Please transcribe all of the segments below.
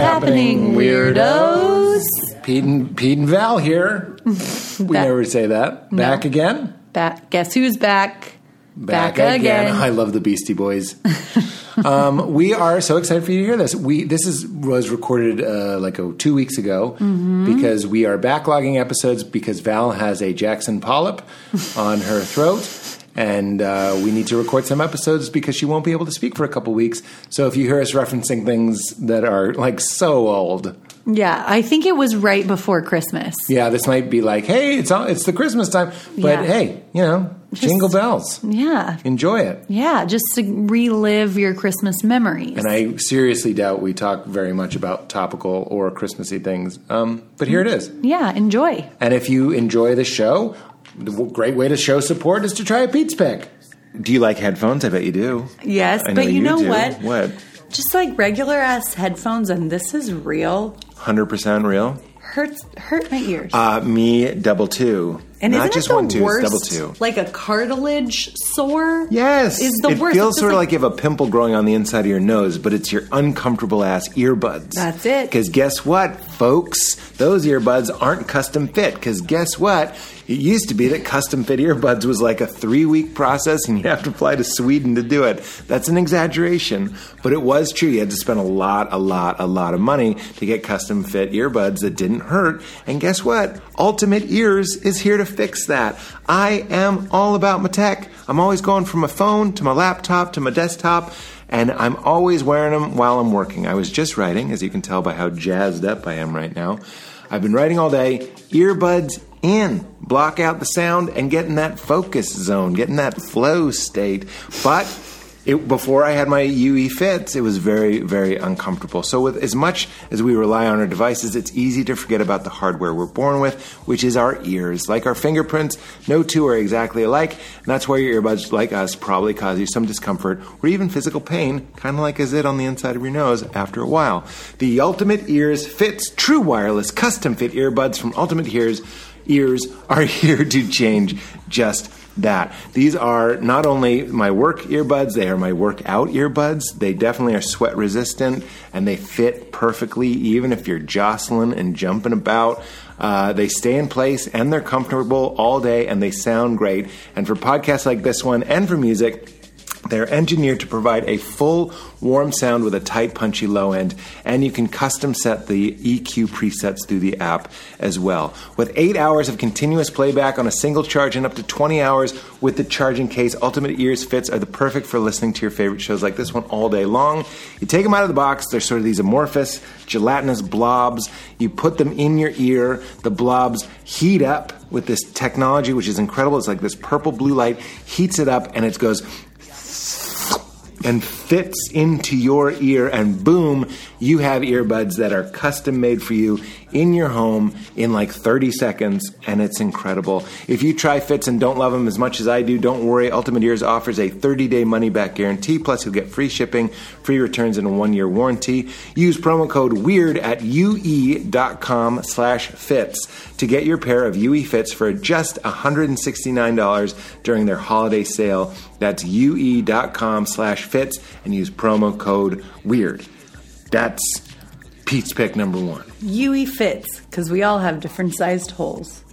Happening, weirdos? Pete and, Pete and Val here. We Back- never say that. Back again? Back. Guess who's back? Back, again. I love the Beastie Boys. um, we are so excited for you to hear this. We this is was recorded uh, like oh, two weeks ago because we are backlogging episodes because Val has a Jackson polyp on her throat. And uh, we need to record some episodes because she won't be able to speak for a couple weeks. So if you hear us referencing things that are like so old, Yeah, I think it was right before Christmas. yeah, this might be like, hey, it's all, it's the Christmas time, but Yeah. hey, you know, jingle bells, Yeah. enjoy it. Yeah, just to relive your Christmas memories. And I seriously doubt we talk very much about topical or Christmassy things. Um, but here it is. yeah, enjoy. And if you enjoy the show, the great way to show support is to try a Pete's Pick. Do you like headphones? I bet you do. Yes, I but you, know do. what? What? Just like regular ass headphones, and this is real. 100% real? Hurts hurt my ears. Uh, me, double two. and Not isn't just it the one, two, worst? it's double two. Like a cartilage sore. Yes. is the it worst. feels It's sort of like you have a pimple growing on the inside of your nose, but it's your uncomfortable ass earbuds. That's it. Because guess what, folks? Those earbuds aren't custom fit. Because guess what? It used to be that custom fit earbuds was like a three week process and you have to fly to Sweden to do it. That's an exaggeration, but it was true. You had to spend a lot, a lot, a lot of money to get custom fit earbuds that didn't hurt. And guess what? Ultimate Ears is here to fix that. I am all about my tech. I'm always going from my phone to my laptop to my desktop and I'm always wearing them while I'm working. I was just writing, as you can tell by how jazzed up I am right now. I've been writing all day, earbuds in, block out the sound, and get in that focus zone, get in that flow state. But it, before I had my UE fits, it was very, very uncomfortable. So, with as much as we rely on our devices, it's easy to forget about the hardware we're born with, which is our ears. Like our fingerprints, no two are exactly alike, and that's why your earbuds, like us, probably cause you some discomfort or even physical pain, kind of like a zit on the inside of your nose after a while. The Ultimate Ears Fits True Wireless Custom Fit Earbuds from Ultimate Ears ears are here to change just that. These are not only my work earbuds, they are my workout earbuds. They definitely are sweat resistant and they fit perfectly, even if you're jostling and jumping about. Uh, they stay in place and they're comfortable all day and they sound great. And for podcasts like this one and for music, they're engineered to provide a full warm sound with a tight, punchy low end, and you can custom set the EQ presets through the app as well. With eight hours of continuous playback on a single charge and up to 20 hours with the charging case, Ultimate Ears Fits are the perfect for listening to your favorite shows like this one all day long. You take them out of the box, they're sort of these amorphous, gelatinous blobs. You put them in your ear, the blobs heat up with this technology, which is incredible. It's like this purple blue light heats it up, and it goes and fits into your ear, and boom, you have earbuds that are custom made for you in your home in like 30 seconds, and it's incredible. If you try Fits and don't love them as much as I do, don't worry. Ultimate Ears offers a 30 day money back guarantee, plus you'll get free shipping, free returns, and a one year warranty. Use promo code WEIRD at ue.com slash fits to get your pair of UE Fits for just $169 during their holiday sale. That's ue.com slash fits and use promo code WEIRD. That's Pete's pick number one. UE fits because we all have different sized holes.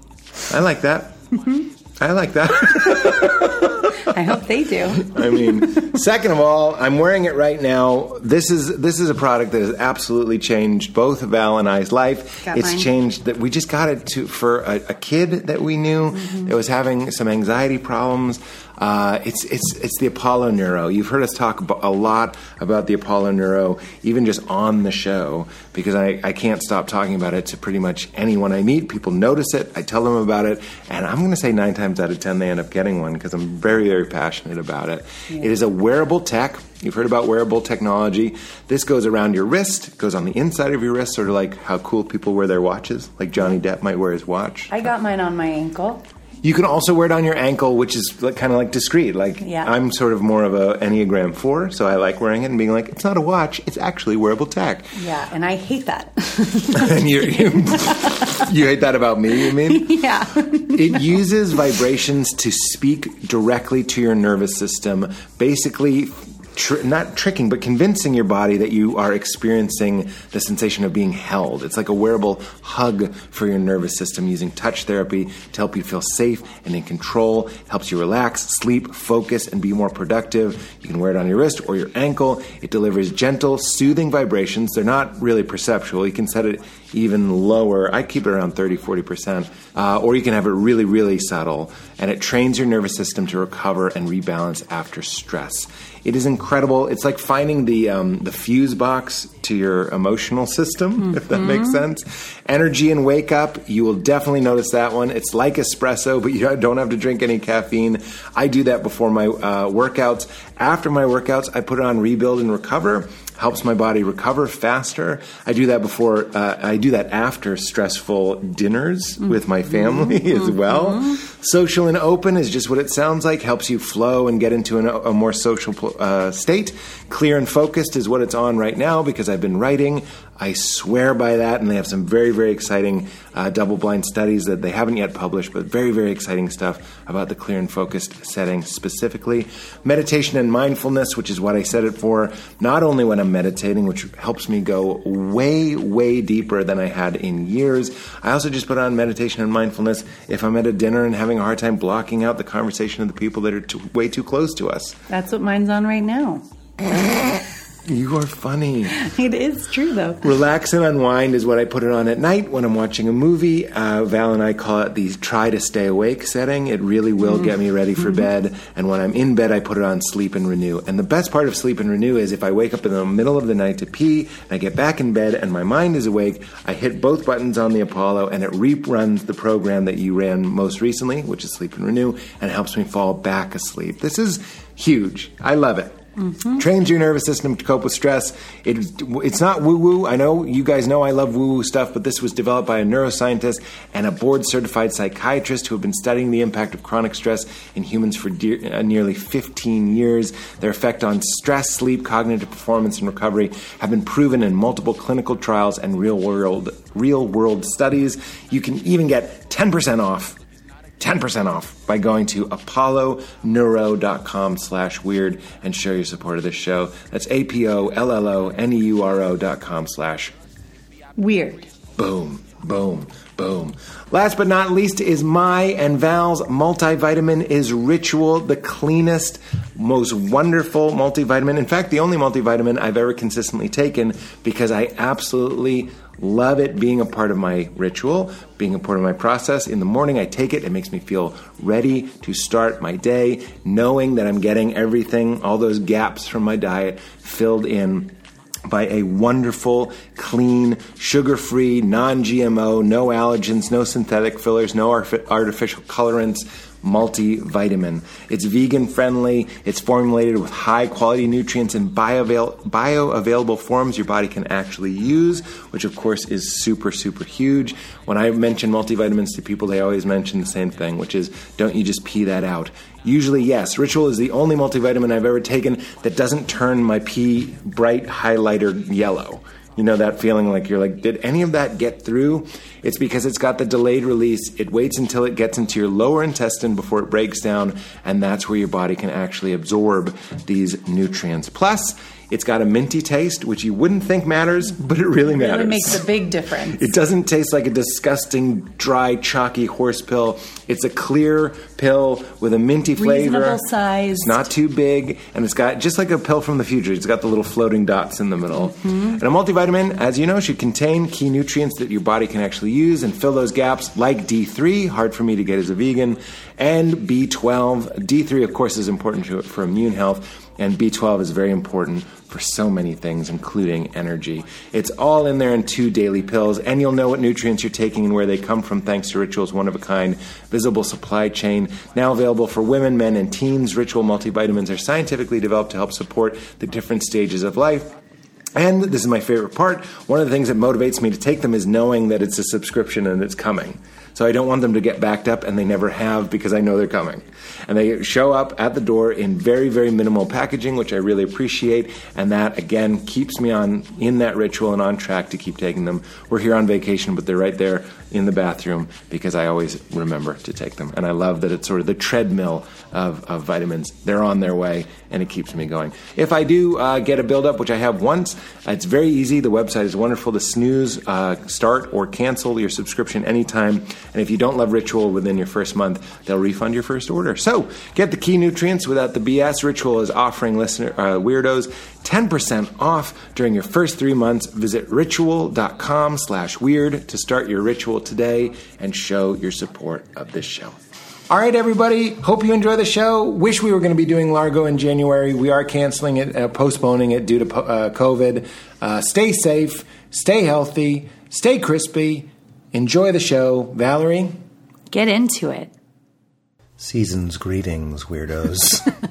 I like that. Mm-hmm. I like that. I hope they do. I mean, second of all, I'm wearing it right now. This is this is a product that has absolutely changed both Val and I's life. Got it's mine. changed that we just got it to for a, a kid that we knew Mm-hmm. that was having some anxiety problems. Uh, it's it's it's the Apollo Neuro. You've heard us talk a lot about the Apollo Neuro, even just on the show, because I, I can't stop talking about it to pretty much anyone I meet. People notice it. I tell them about it, and I'm going to say nine times out of ten they end up getting one because I'm very very passionate about it. It is a wearable tech. You've heard about wearable technology. This goes around your wrist, goes on the inside of your wrist, sort of like how cool people wear their watches, like Johnny Depp might wear his watch. I got mine on my ankle. You can also wear it on your ankle, which is like, kind of like discreet. Like Yeah. I'm sort of more of a Enneagram Four, so I like wearing it and being like, it's not a watch; it's actually wearable tech. Yeah, and I hate that. and you, you, you hate that about me? You mean? yeah. it uses vibrations to speak directly to your nervous system, basically tr- not tricking, but convincing your body that you are experiencing the sensation of being held. It's like a wearable hug for your nervous system using touch therapy to help you feel safe and in control. Helps you relax, sleep, focus, and be more productive. You can wear it on your wrist or your ankle. It delivers gentle, soothing vibrations. They're not really perceptual. You can set it even lower. I keep it around 30, 40%. Uh, or you can have it really, really subtle. And it trains your nervous system to recover and rebalance after stress. It is incredible. It's like finding the um, the fuse box to your emotional system, mm-hmm. if that makes sense. Energy and wake up, you will definitely notice that one. It's like espresso, but you don't have to drink any caffeine. I do that before my uh, workouts. After my workouts, I put it on rebuild and recover helps my body recover faster. I do that before, uh, I do that after stressful dinners mm-hmm. with my family mm-hmm. as well. Social and open is just what it sounds like, helps you flow and get into an, a more social uh, state. Clear and focused is what it's on right now because I've been writing. I swear by that, and they have some very, very exciting uh, double blind studies that they haven't yet published, but very, very exciting stuff about the clear and focused setting specifically. Meditation and mindfulness, which is what I set it for, not only when I'm meditating, which helps me go way, way deeper than I had in years. I also just put on meditation and mindfulness if I'm at a dinner and having a hard time blocking out the conversation of the people that are too, way too close to us. That's what mine's on right now. You are funny. It is true, though. Relax and unwind is what I put it on at night when I'm watching a movie. Uh, Val and I call it the try to stay awake setting. It really will mm. get me ready for mm-hmm. bed. And when I'm in bed, I put it on sleep and renew. And the best part of sleep and renew is if I wake up in the middle of the night to pee and I get back in bed and my mind is awake, I hit both buttons on the Apollo and it reruns the program that you ran most recently, which is sleep and renew, and helps me fall back asleep. This is huge. I love it. Mm-hmm. Trains your nervous system to cope with stress. It, it's not woo woo. I know you guys know I love woo woo stuff, but this was developed by a neuroscientist and a board certified psychiatrist who have been studying the impact of chronic stress in humans for de- uh, nearly 15 years. Their effect on stress, sleep, cognitive performance, and recovery have been proven in multiple clinical trials and real world real world studies. You can even get 10% off 10% off by going to apolloneuro.com slash weird and show your support of this show. That's A-P-O-L-L-O-N-E-U-R-O dot com slash weird. Boom, boom, boom. Last but not least is my and Val's multivitamin is Ritual, the cleanest, most wonderful multivitamin. In fact, the only multivitamin I've ever consistently taken because I absolutely Love it being a part of my ritual, being a part of my process. In the morning, I take it. It makes me feel ready to start my day, knowing that I'm getting everything, all those gaps from my diet filled in by a wonderful, clean, sugar free, non GMO, no allergens, no synthetic fillers, no artificial colorants multivitamin. It's vegan friendly, it's formulated with high quality nutrients in bioavailable forms your body can actually use, which of course is super, super huge. When I mention multivitamins to people, they always mention the same thing, which is don't you just pee that out. Usually, yes. Ritual is the only multivitamin I've ever taken that doesn't turn my pee bright highlighter yellow. You know that feeling like you're like, did any of that get through? It's because it's got the delayed release. It waits until it gets into your lower intestine before it breaks down, and that's where your body can actually absorb these nutrients. Plus, it's got a minty taste, which you wouldn't think matters, but it really matters. It really makes a big difference. It doesn't taste like a disgusting, dry, chalky horse pill. It's a clear pill with a minty flavor. Reasonable size. Not too big, and it's got just like a pill from the future. It's got the little floating dots in the middle. Mm-hmm. And a multivitamin, as you know, should contain key nutrients that your body can actually use and fill those gaps, like D3, hard for me to get as a vegan, and B12. D3, of course, is important for immune health and B12 is very important for so many things, including energy. It's all in there in two daily pills, and you'll know what nutrients you're taking and where they come from thanks to Ritual's one of a kind visible supply chain. Now available for women, men, and teens, Ritual multivitamins are scientifically developed to help support the different stages of life. And this is my favorite part. One of the things that motivates me to take them is knowing that it's a subscription and it's coming. So I don't want them to get backed up, and they never have because I know they're coming. And they show up at the door in very, very minimal packaging, which I really appreciate. And that, again, keeps me on in that ritual and on track to keep taking them. We're here on vacation, but they're right there in the bathroom because I always remember to take them. And I love that it's sort of the treadmill of, of vitamins. They're on their way, and it keeps me going. If I do uh, get a buildup, which I have once, it's very easy. The website is wonderful to snooze, uh, start, or cancel your subscription anytime. And if you don't love Ritual within your first month, they'll refund your first order. So get the key nutrients without the BS. Ritual is offering listener uh, weirdos 10% off during your first three months. Visit ritual.com slash weird to start your ritual today and show your support of this show. All right, everybody. Hope you enjoy the show. Wish we were going to be doing Largo in January. We are canceling it, uh, postponing it due to uh, COVID. Uh, stay safe, stay healthy, stay crispy. Enjoy the show. Valerie? Get into it. Season's greetings, weirdos.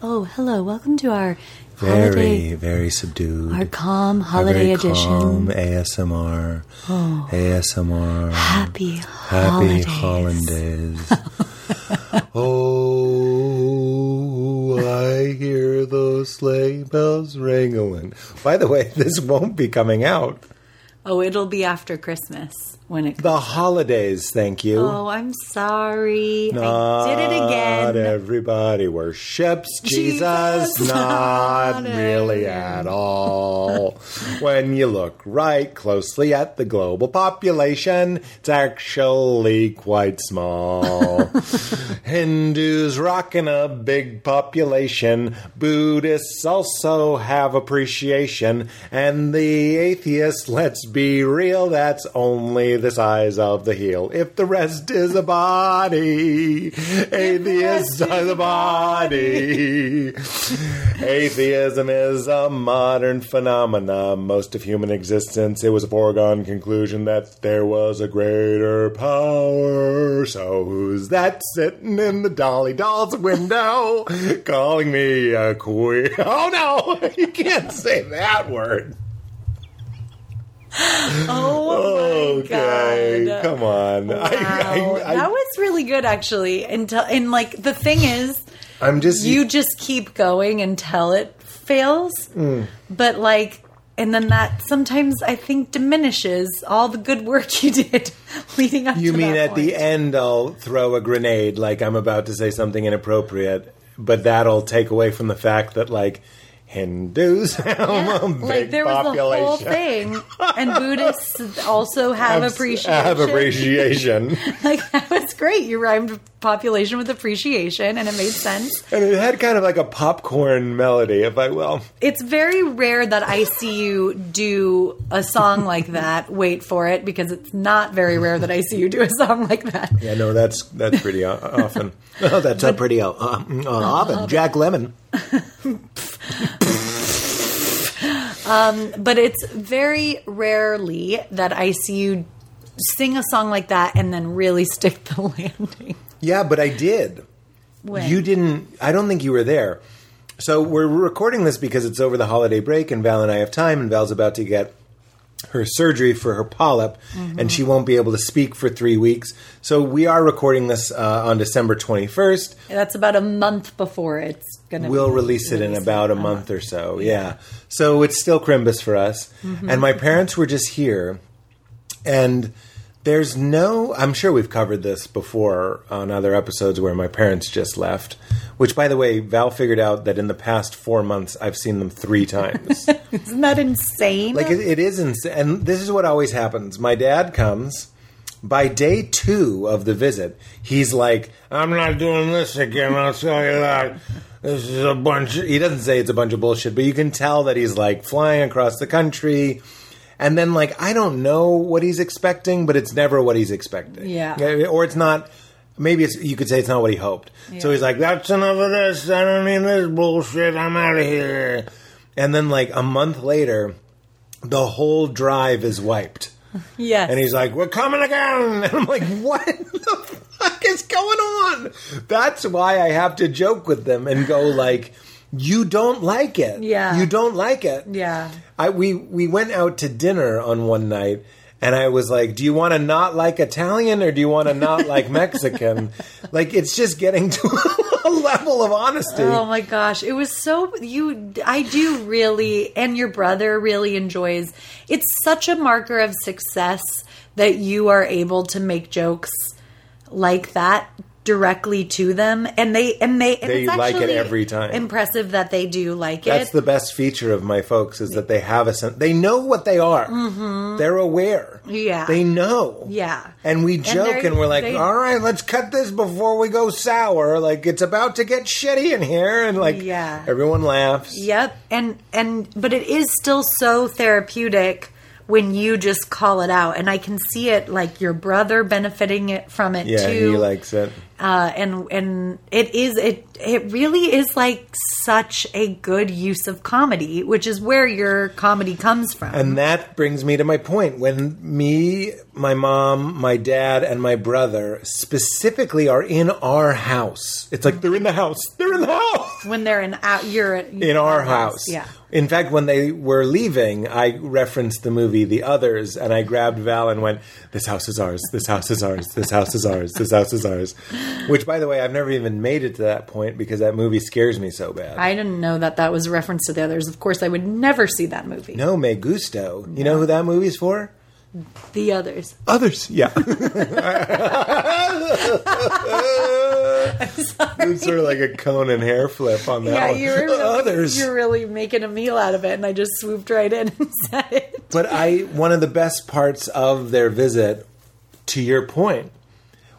Oh, hello. Welcome to our very, holiday, very subdued. our calm Our holiday very edition. calm ASMR. Oh, ASMR. Happy Happy holidays. holidays. oh, I hear those sleigh bells ringing. By the way, this won't be coming out. Oh, it'll be after Christmas when it. The holidays, thank you. Oh, I'm sorry. Not I did it again. Not everybody worships Jesus, Jesus, not not really at all. when you look right closely at the global population, it's actually quite small. Hindus rocking a big population, Buddhists also have appreciation, and the atheists, let's be real, that's only the size of the heel. If the rest is a body, atheists are the body. Atheism is a modern phenomenon. Most of human existence, it was a foregone conclusion that there was a greater power. So who's that sitting in the Dolly Dolls window calling me a queer? Oh no, you can't say that word. Oh, God. Come on. Wow. I, I, that was really good, actually. Until and like the thing is, I'm just you just keep going until it fails. Mm. But like, and then that sometimes I think diminishes all the good work you did leading up. You mean at the end I'll throw a grenade like I'm about to say something inappropriate, but that'll take away from the fact that like Hindus have Yeah, a big like there was population. the whole thing, and Buddhists also have, appreciation. Have appreciation. Like that was great. You rhymed population with appreciation, and it made sense. and it had kind of like a popcorn melody, if I will. It's very rare that I see you do a song like that. Wait for it, because it's not very rare that I see you do a song like that. Yeah, no, that's that's pretty often. Oh, that's uh, pretty uh, uh, uh, often. Jack Lemmon. Um, but it's very rarely that I see you sing a song like that and then really stick the landing. Yeah, but I did. When? You didn't. I don't think you were there. So we're recording this because it's over the holiday break, and Val and I have time, and Val's about to get her surgery for her polyp, and she won't be able to speak for three weeks. So we are recording this uh, on December twenty first. That's about a month before it's gonna. We'll be release it in about a month or so. Yeah. So it's still Crimbus for us. And my parents were just here. And there's no, I'm sure we've covered this before on other episodes where my parents just left. Which, by the way, Val figured out that in the past four months, I've seen them three times. Isn't that insane? like, it, it is insane. And this is what always happens. My dad comes. By day two of the visit, he's like, I'm not doing this again, I'll tell you that. This is a bunch of, he doesn't say it's a bunch of bullshit, but you can tell that he's like flying across the country. And then, like, I don't know what he's expecting, but it's never what he's expecting. Yeah. Or it's not, maybe it's, you could say it's not what he hoped. So he's like, that's enough of this. I don't need this bullshit. I'm out of here. And then, like, a month later, the whole drive is wiped. yes. And he's like, "We're coming again." And I'm like, "What the fuck is going on?" That's why I have to joke with them and go like, "You don't like it. Yeah. You don't like it." yeah. I we we went out to dinner on one night And I was like, "Do you want to not like Italian or do you want to not like Mexican?" like it's just getting to a level of honesty. Oh my gosh, it was so you I do really and your brother really enjoys. It's such a marker of success that you are able to make jokes like that directly to them and they and they and They like it every time. Impressive that they do like it. That's the best feature of my folks is that they have a sense. They know what they are. They're aware. Mm-hmm. Yeah. They know. Yeah. And we joke they're- and, we're like, they- all right, let's cut this before we go sour. Like, it's about to get shitty in here. And, like, Yeah. everyone laughs. Yep. And and but it is still so therapeutic when you just call it out and I can see it like your brother benefiting it from it Yeah, too. he likes it. Uh, and and it is it it really is like such a good use of comedy, which is where your comedy comes from. And that brings me to my point. When me, my mom, my dad, and my brother specifically are in our house, it's like they're in the house. They're in the house. when they're in out, you're in our house. yeah. In fact, when they were leaving, I referenced the movie The Others, and I grabbed Val and went, "This house is ours. This house is ours. This house is ours. This house is ours." Which, by the way, I've never even made it to that point because that movie scares me so bad. I didn't know that that was a reference to the others. Of course, I would never see that movie. no, Me Gusto. You know who that movie's for? The others. Others. Yeah. It's sort of like a Conan hair flip on that Yeah, one. you were Others. You're really making a meal out of it, and I just swooped right in and said it. But I one of the best parts of their visit, to your point,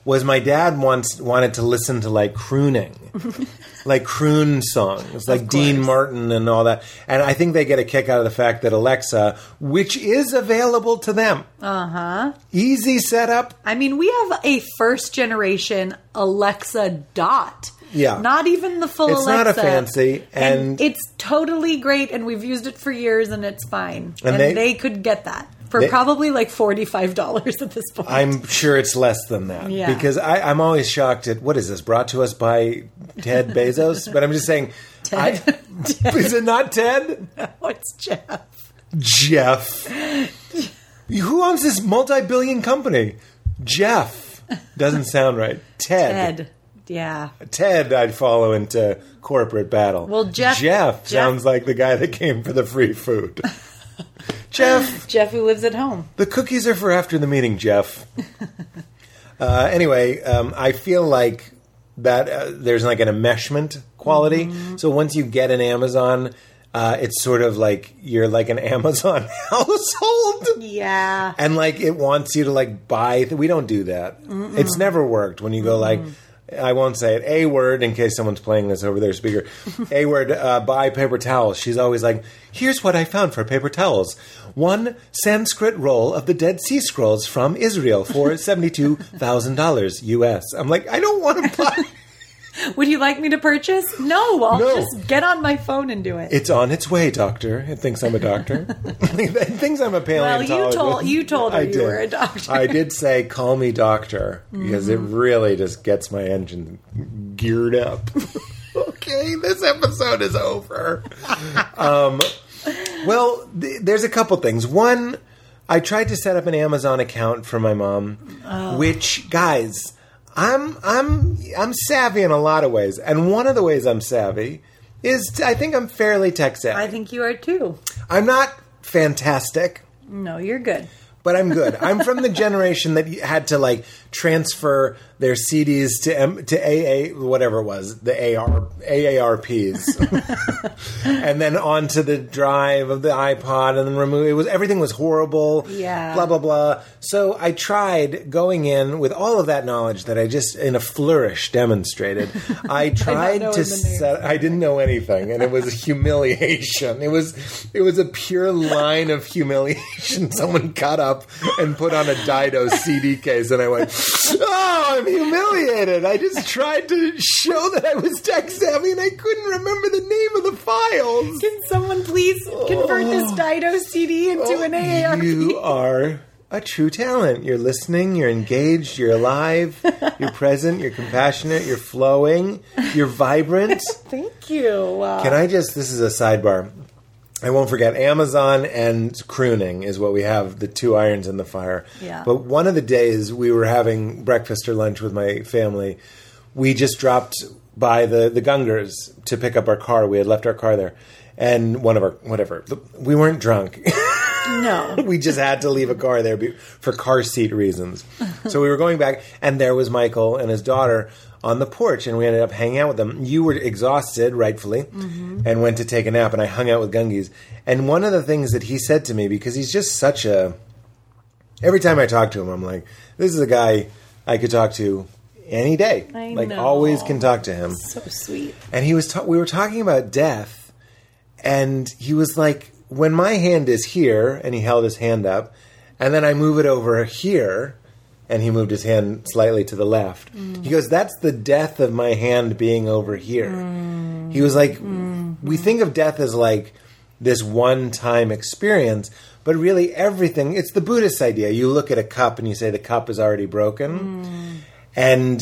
was my dad once wanted to listen to like crooning. like croon songs, like Dean. Martin and all that. And I think they get a kick out of the fact that Alexa, which is available to them. Uh-huh. Easy setup. I mean, we have a first generation Alexa Dot. Yeah. Not even the full It's not Alexa. a fancy, and- it's totally great, and we've used it for years, and it's fine. And And, they- they, could get that for They- probably like $45 at this point. I'm sure it's less than that Yeah. because I, I'm always shocked at what is this brought to us by Ted Bezos? But I'm just saying, Ted. I, is it not Ted? oh, it's Jeff. Jeff. Who owns this multi-billion company? Jeff. Doesn't sound right. Ted. Ed. Yeah. Ted, I'd follow into corporate battle. Well, Jeff- Jeff, Jeff- sounds like the guy that came for the free food. Jeff, Jeff, who lives at home. the cookies are for after the meeting, Jeff. uh, anyway, um, I feel like that uh, there's like an enmeshment quality. Mm-hmm. So once you get an Amazon, uh, it's sort of like you're like an Amazon household. Yeah. and like it wants you to like buy. Th- we don't do that. It's never worked when you go like. I won't say it. A word in case someone's playing this over their speaker. A word. Uh, buy paper towels. She's always like, "Here's what I found for paper towels: one Sanskrit roll of the Dead Sea Scrolls from Israel for seventy-two thousand dollars U.S." I'm like, I don't want to buy. Would you like me to purchase? No, I'll No. just get on my phone and do it. It's on its way, doctor. It thinks I'm a doctor. it thinks I'm a paleontologist. Well, you told- you told her I you did. were a doctor. I did say, "Call me doctor," because it Mm-hmm. really just gets my engine geared up. okay, this episode is over. um, well, th- there's a couple things. One, I tried to set up an Amazon account for my mom, Oh. which, guys, I'm I'm I'm savvy in a lot of ways, and one of the ways I'm savvy is I think I'm fairly tech savvy. I think you are too. I'm not fantastic, No, you're good. but I'm good. I'm from the generation that had to like transfer their CDs to M- to AA whatever it was the AR AARPs, and then onto the drive of the iPod, and then remove it was everything was horrible. Yeah. blah blah blah. So I tried going in with all of that knowledge that I just in a flourish demonstrated. I tried knowing to set. I didn't know anything, and it was a humiliation. It was it was a pure line of humiliation. Someone cut up and put on a Dido CD case, and I went, "Oh, I'm humiliated." I just tried to show that I was tech savvy, and I couldn't remember the name of the files. Can someone please convert this Dido CD into an AARP? Oh, You are a true talent. You're listening, you're engaged, you're alive, you're present, you're compassionate, you're flowing, you're vibrant. Thank you. Uh, Can I just, this is a sidebar. I won't forget Amazon and crooning is what we have the two irons in the fire. Yeah. But one of the days we were having breakfast or lunch with my family, we just dropped by the the Gungors to pick up our car. We had left our car there, and one of our whatever we weren't drunk. No. we just had to leave a car there for car seat reasons. so we were going back, and there was Michael and his daughter on the porch, and we ended up hanging out with them. You were exhausted, rightfully, mm-hmm. and went to take a nap, and I hung out with Gungies. And one of the things that he said to me, because he's just such a. Every time I talk to him, I'm like, this is a guy I could talk to any day. I like, know. always can talk to him so sweet. and he was ta- we were talking about death and he was like when my hand is here and he held his hand up and then i move it over here and he moved his hand slightly to the left. Mm. He goes that's the death of my hand being over here. Mm. He was like mm. we think of death as like this one time experience but really everything it's the buddhist idea. You look at a cup and you say the cup is already broken. And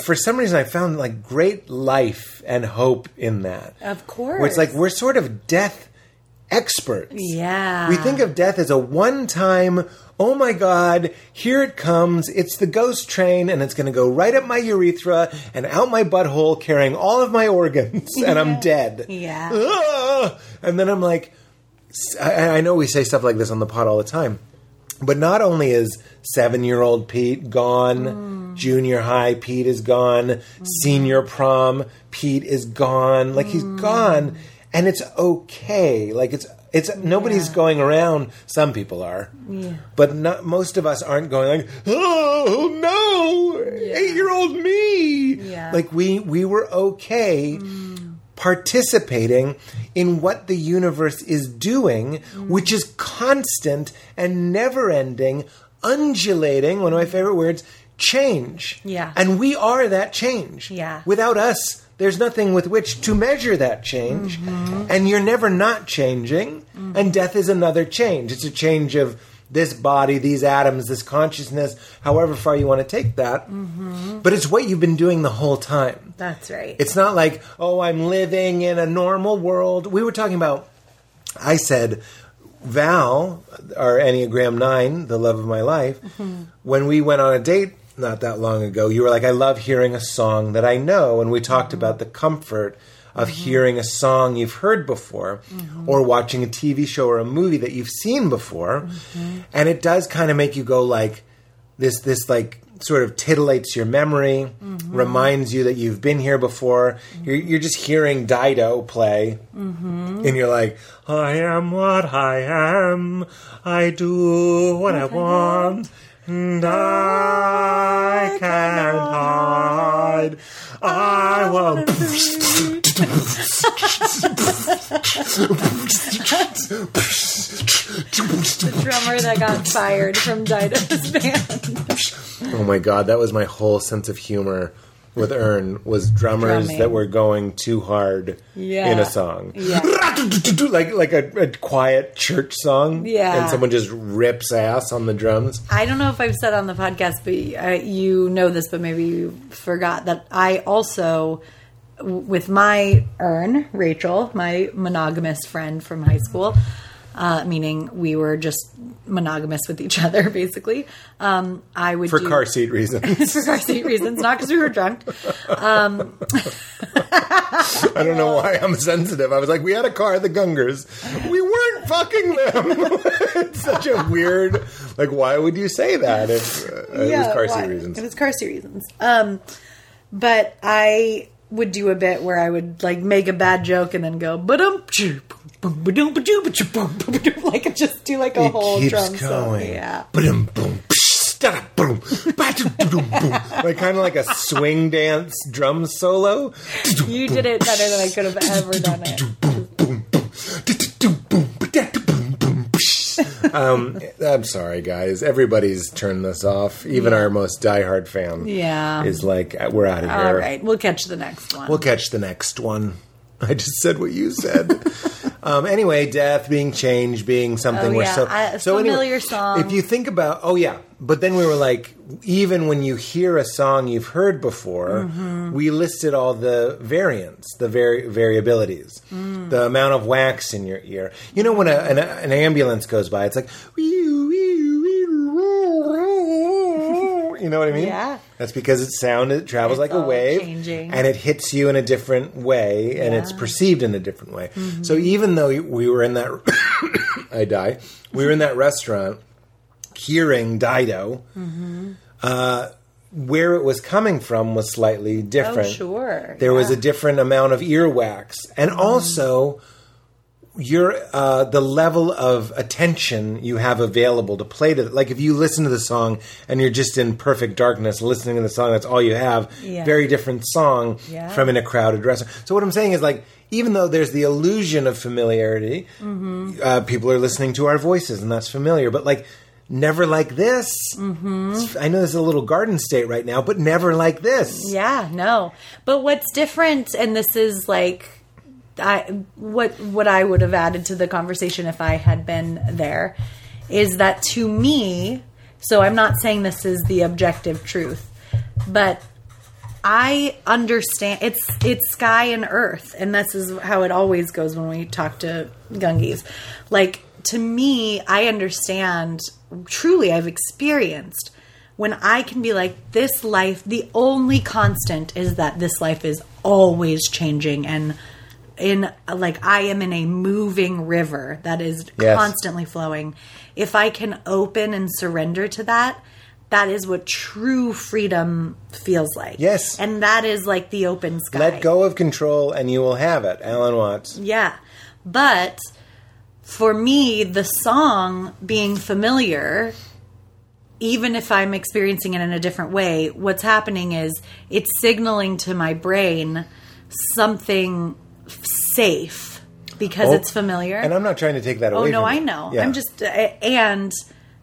for some reason i found like great life and hope in that. Of course. where it's like we're sort of death experts. Yeah. we think of death as a one time oh my god here it comes it's the ghost train and it's going to go right up my urethra and out my butthole carrying all of my organs and i'm dead Yeah. Ah! and then i'm like I, I know we say stuff like this on the pod all the time but not only is seven year old Pete gone, junior high Pete is gone, senior prom Pete is gone. Like he's gone, and it's okay. Like it's it's nobody's going around. Some people are, but not most of us aren't going like, oh no, eight year old me. Yeah. Like we we were okay mm. participating in what the universe is doing, mm. which is constant and never ending, undulating, one of my favorite words, change. Yeah. And we are that change. Yeah. Without us, there's nothing with which to measure that change. Mm-hmm. And you're never not changing. Mm-hmm. And death is another change. It's a change of this body, these atoms, this consciousness, however far you want to take that. Mm-hmm. But it's what you've been doing the whole time. That's right. It's not like, oh, I'm living in a normal world. We were talking about, I said, Val, our Enneagram 9, the love of my life, when we went on a date not that long ago, you were like, I love hearing a song that I know. And we talked mm-hmm. about the comfort of mm-hmm. hearing a song you've heard before mm-hmm. or watching a TV show or a movie that you've seen before. And it does kind of make you go like, this, this like, sort of titillates your memory, reminds you that you've been here before. You're, you're just hearing Dido play, and you're like, I am what I am. I do what I want, and I can't hide. I will. The drummer that got fired from Dido's band. Oh my god, that was my whole sense of humor with Ern was drummers Drumming. that were going too hard Yeah. in a song. Yeah. like like a, a quiet church song. Yeah. And someone just rips ass on the drums. I don't know if I've said on the podcast, but uh, you know this, but maybe you forgot that I also, w- with my Ern, Rachel, my monogamous friend from high school, uh, meaning we were just monogamous with each other, basically. Um, I would For do, car seat reasons. for car seat reasons, not because we were drunk. I don't know why I'm sensitive. I was like, we had a car, the Gungors. We weren't fucking them. it's such a weird. Like, why would you say that if uh, it was car why? seat reasons? It was car seat reasons. Um, but I would do a bit where I would like make a bad joke and then go ba-dum boom ba-dum ba-dum ba-dum ba-dum like just do like a it whole keeps drum going. Yeah. Doo, boom. Like kind of like a swing dance drum solo. You did it better than I could have ever done it. Um, I'm sorry, guys. Everybody's turned this off. Even our most diehard fan Yeah. is like, we're out of here. All right, we'll catch the next one. We'll catch the next one. I just said what you said. Um, anyway, death being change, being something Oh, we're yeah. so I- so. familiar song. If you think about, oh yeah, but then we were like, even when you hear a song you've heard before, Mm-hmm. we listed all the variants, the vari- variabilities, Mm. the amount of wax in your ear. You know, when a, an, an ambulance goes by, it's like. You know what I mean? Yeah. That's because it's sound. It travels It's like a wave, changing. and it hits you in a different way, and it's perceived in a different way. Mm-hmm. So even though we were in that, I die. We were in that restaurant hearing Dido. Mm-hmm. Uh, where it was coming from was slightly different. Oh, sure. There was a different amount of earwax, and also your uh, the level of attention you have available to play to like if you listen to the song and you're just in perfect darkness listening to the song that's all you have Yeah. very different song Yeah. from in a crowded restaurant so what i'm saying is like even though there's the illusion of familiarity Mm-hmm. uh, people are listening to our voices and that's familiar but like never like this Mm-hmm. i know this is a little garden state right now but never like this Yeah, no. But what's different, and this is like, I what what I would have added to the conversation if I had been there, is that to me. So I'm not saying this is the objective truth, but I understand it's it's sky and earth, and this is how it always goes when we talk to Gungis. Like to me, I understand truly. I've experienced when I can be like, this life. The only constant is that this life is always changing, and in like I am in a moving river that is Yes. constantly flowing. If I can open and surrender to that. That is what true freedom feels like. Yes. And that is like the open sky. let go of control and you will have it alan watts Yeah. But for me, the song being familiar, even if I'm experiencing it in a different way, what's happening is it's signaling to my brain something safe because Oh, it's familiar. And I'm not trying to take that away. Oh no, I know. Yeah. I'm just uh, and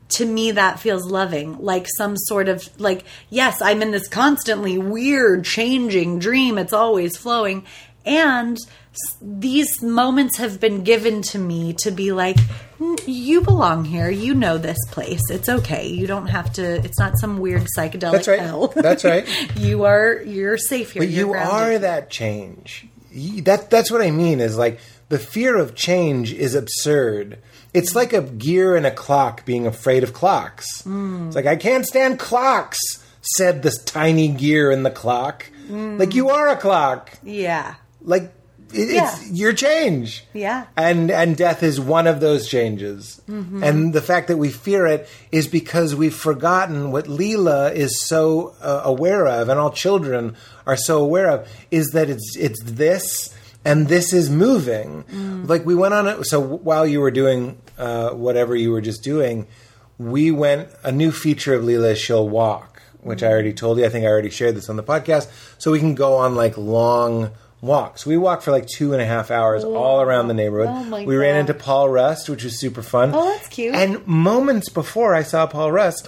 to me that feels loving, like some sort of like yes, I'm in this constantly weird changing dream. It's always flowing and these moments have been given to me to be like you belong here. You know this place. It's okay. You don't have to it's not some weird psychedelic That's right. hell. That's right. you are you're safe here. But You're you grounded. are that change. That that's what I mean. Is like the fear of change is absurd. It's like a gear in a clock being afraid of clocks. Hmm. It's like I can't stand clocks," said this tiny gear in the clock. Hmm. Like you are a clock. Yeah. Like it, Yeah. it's your change. Yeah. And and death is one of those changes. Mm-hmm. And the fact that we fear it is because we've forgotten what Leela is so uh, aware of, and all children are so aware of, is that it's it's this and this is moving. Mm. Like we went on it. So while you were doing uh, whatever you were just doing, we went a new feature of Leela is she'll walk, which I already told you. I think I already shared this on the podcast. So we can go on like long walks. We walked for like two and a half hours all around the neighborhood. Oh, my we ran into Paul Rust, which was super fun. Oh, that's cute. And moments before I saw Paul Rust,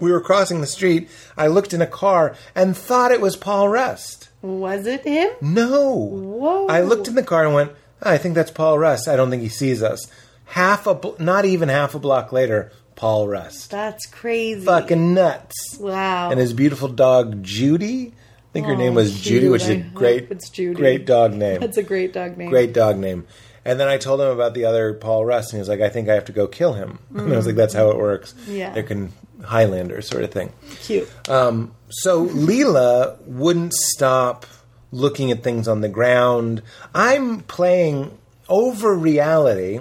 we were crossing the street. I looked in a car and thought it was Paul Rust. Was it him? No. Whoa. I looked in the car and went, "Oh, I think that's Paul Rust. I don't think he sees us. Half a, bl- not even half a block later, Paul Rust. That's crazy. Fucking nuts. Wow. And his beautiful dog, Judy. I think her Oh, name was Judy, cute. which is a great, it's Judy. great dog name. That's a great dog name. great dog name. And then I told him about the other Paul Rust, and he was like, "I think I have to go kill him." And I was like, "That's how it works. Yeah. they can Highlander sort of thing." Cute. Um, so Leela wouldn't stop looking at things on the ground. I'm playing over reality.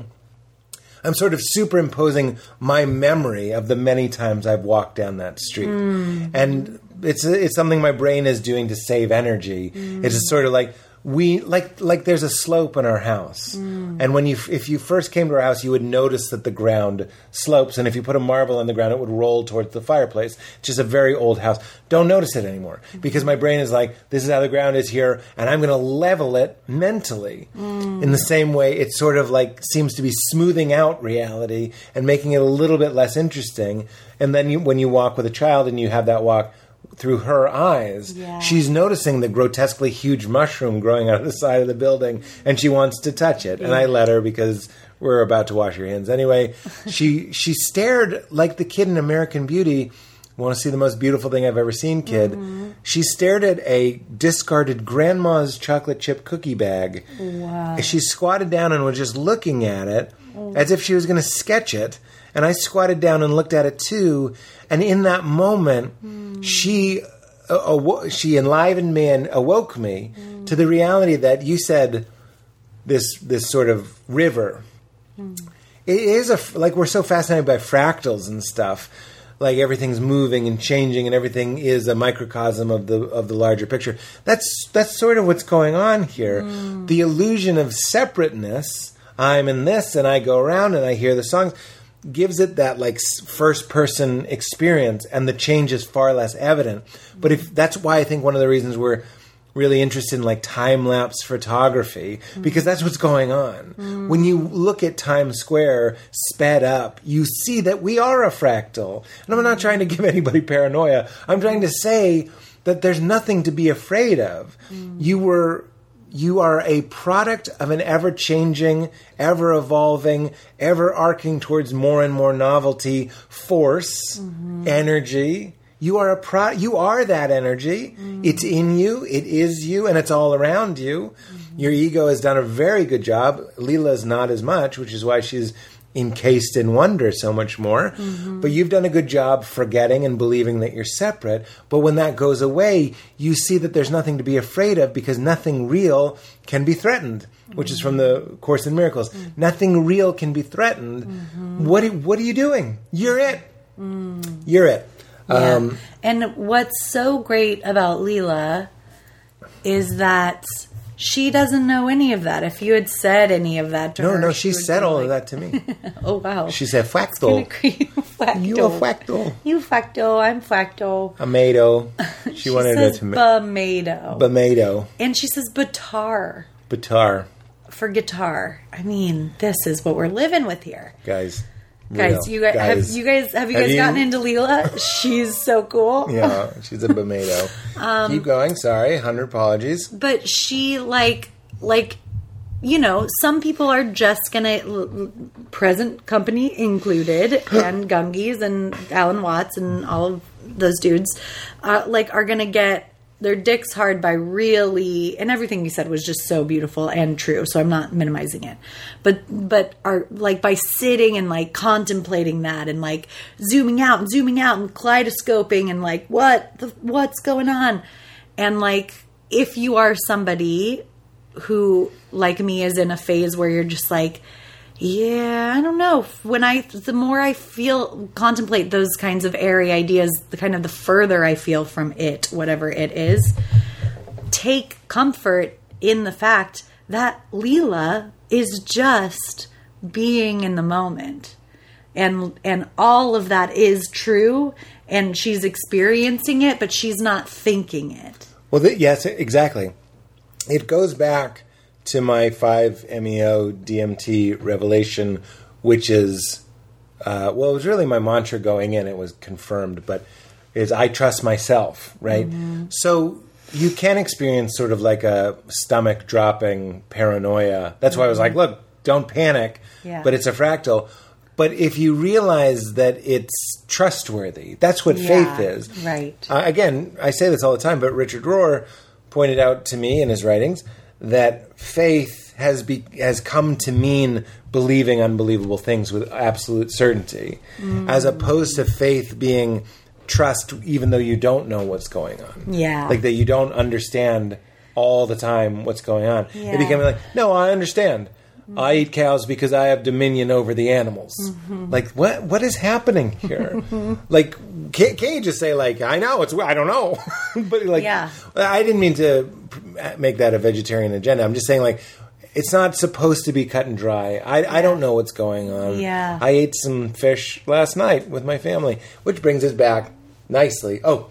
I'm sort of superimposing my memory of the many times I've walked down that street, and it's it's something my brain is doing to save energy. Mm. It's just sort of like we like like there's a slope in our house, mm. and when you if you first came to our house, you would notice that the ground slopes, and if you put a marble on the ground, it would roll towards the fireplace. It's just a very old house. Don't notice it anymore mm. because my brain is like, this is how the ground is here, and I'm going to level it mentally. In the same way, it sort of like seems to be smoothing out reality and making it a little bit less interesting. And then you, when you walk with a child and you have that walk through her eyes. Yeah. She's noticing the grotesquely huge mushroom growing out of the side of the building, and she wants to touch it. And I let her because we're about to wash your hands anyway. she she stared like the kid in American Beauty. Want to see the most beautiful thing I've ever seen, kid? Mm-hmm. She stared at a discarded grandma's chocolate chip cookie bag. Wow. She squatted down and was just looking at it Oh. as if she was going to sketch it. And I squatted down and looked at it too. And in that moment, Hmm. she uh, awo- she enlivened me and awoke me Hmm. to the reality that you said this this sort of river. It is a like we're so fascinated by fractals and stuff. Like everything's moving and changing, and everything is a microcosm of the of the larger picture. That's that's sort of what's going on here. The illusion of separateness. I'm in this, and I go around and I hear the songs. Gives it that like first person experience, and the change is far less evident. But if that's why I think one of the reasons we're really interested in like time lapse photography mm. because that's what's going on. Mm. When you look at Times Square sped up, you see that we are a fractal. And I'm not trying to give anybody paranoia. I'm trying to say that there's nothing to be afraid of. Mm. You were you are a product of an ever changing, ever evolving, ever arcing towards more and more novelty force, mm-hmm. energy. You are a pro you are that energy. Mm-hmm. It's in you, it is you, and it's all around you. Mm-hmm. Your ego has done a very good job. Leela's not as much, which is why she's encased in wonder so much more. Mm-hmm. But you've done a good job forgetting and believing that you're separate. But when that goes away, you see that there's nothing to be afraid of because nothing real can be threatened, which is from the Course in Miracles. Mm. Nothing real can be threatened. Mm-hmm. What, are- what are you doing? You're it. Mm. You're it. Yeah. Um, and what's so great about Leela is that she doesn't know any of that. If you had said any of that to her. no, her, no, she would said all of that to me. Oh wow, She said, create. You a fractal. You facto. I'm fractal. Amado. She, She wanted says it to me. Bamado. Bamado. and she says batar Batar. for guitar. I mean, this is what we're living with here. Guys. Guys, Real. you guys, have you guys have you Have guys you- gotten into Leela? She's so cool. Yeah, she's a Bamado. Um, Keep going. Sorry. 100 apologies. but she like like you know some people are just gonna l- present company included and gungies and alan watts and all of those dudes uh, like are gonna get their dicks hard by really and everything you said was just so beautiful and true so i'm not minimizing it. But but are like by sitting and like contemplating that and like zooming out and zooming out and kaleidoscoping and like what the, what's going on? And like if you are somebody who like me is in a phase where you're just like yeah i don't know when i the more i feel contemplate those kinds of airy ideas the kind of the further i feel from it whatever it is take comfort in the fact that Leela is just being in the moment. And and all of that is true and she's experiencing it but she's not thinking it. Well, th- yes, exactly. It goes back to my 5-MeO DMT revelation, which is, uh, well, it was really my mantra going in. It was confirmed, but is I trust myself, right? So you can experience sort of like a stomach dropping paranoia. That's why I was like, look, don't panic, Yeah. but it's a fractal. But if you realize that it's trustworthy, that's what Yeah, faith is. right. Uh, again, I say this all the time, but Richard Rohr pointed out to me in his writings that faith has be, has come to mean believing unbelievable things with absolute certainty, Mm. as opposed to faith being trust even though you don't know what's going on. Yeah. like that you don't understand all the time what's going on. Yeah. It became like, no, I understand. I eat cows because I have dominion over the animals. Mm-hmm. Like what? What is happening here? like, can't, can't you just say like, I know it's I don't know, but like, Yeah. I didn't mean to make that a vegetarian agenda. I'm just saying like, it's not supposed to be cut and dry. I I don't know what's going on. Yeah. I ate some fish last night with my family, which brings us back nicely. Oh,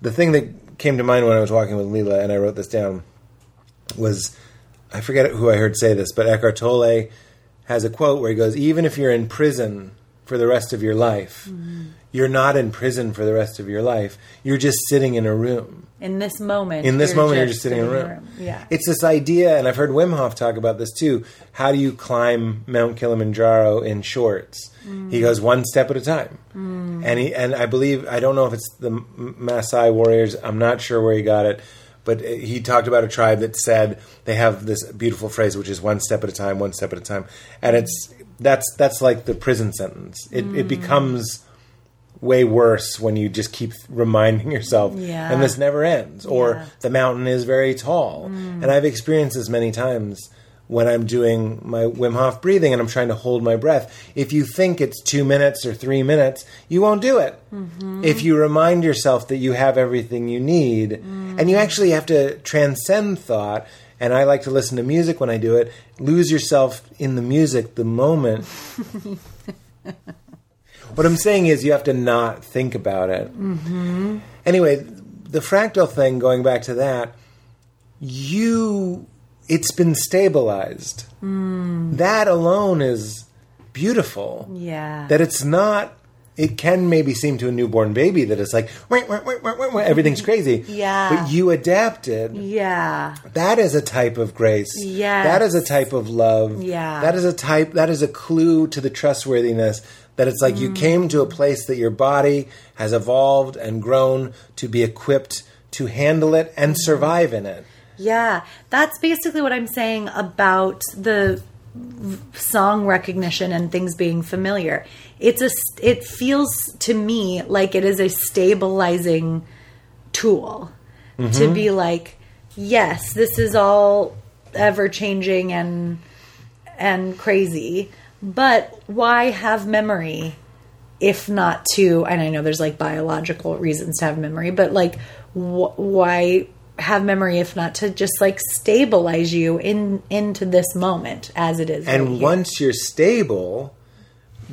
the thing that came to mind when I was walking with Leela, and I wrote this down, was I forget who I heard say this, but Eckhart Tolle has a quote where he goes, "Even if you're in prison for the rest of your life. Mm-hmm. You're not in prison for the rest of your life. You're just sitting in a room. In this moment. In this moment, you're just sitting in a room. Yeah. It's this idea, and I've heard Wim Hof talk about this too. How do you climb Mount Kilimanjaro in shorts? Mm. He goes one step at a time, mm. and he and I believe I don't know if it's the Maasai warriors. I'm not sure where he got it, but uh, he talked about a tribe that said they have this beautiful phrase, which is one step at a time, one step at a time, and it's that's that's like the prison sentence. It, it mm. becomes way worse when you just keep reminding yourself Yeah. and this never ends or Yeah. the mountain is very tall. Mm. And i've experienced this many times when i'm doing my wim hof breathing and i'm trying to hold my breath. If you think it's two minutes or three minutes you won't do it. Mm-hmm. If you remind yourself that you have everything you need mm. and you actually have to transcend thought and i like to listen to music when i do it lose yourself in the music the moment what I'm saying is, you have to not think about it. Mm-hmm. Anyway, the fractal thing, going back to that, you, it's been stabilized. That alone is beautiful. Yeah. That it's not. It can maybe seem to a newborn baby that it's like "Wah, wah, wah, wah, wah, wah," everything's crazy. Yeah. But you adapted. yeah. That is a type of grace. Yes. That is a type of love. Yeah. That is a type that is a clue to the trustworthiness that it's like you Mm. came to a place that your body has evolved and grown to be equipped to handle it and survive in it. Yeah, that's basically what I'm saying about the song recognition and things being familiar. It's a it feels to me like it is a stabilizing tool to mm-hmm. be like, yes, this is all ever changing and and crazy, but why have memory if not to and i know there's like biological reasons to have memory but like wh- why have memory if not to just like stabilize you in into this moment as it is And right once you're stable,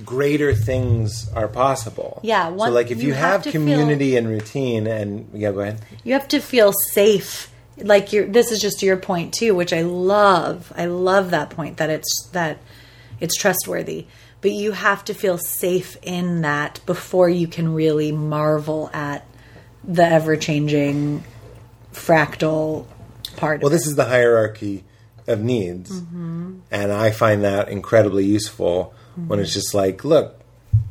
greater things are possible. Yeah, so like if you, you have have, to feel- community and routine and yeah, go ahead. you have to feel safe like you're this is just your point too which i love i love that point that it's that it's trustworthy but you have to feel safe in that before you can really marvel at the ever-changing fractal part Well, this is the hierarchy of needs. Mm-hmm. And I find that incredibly useful when it's just like, look,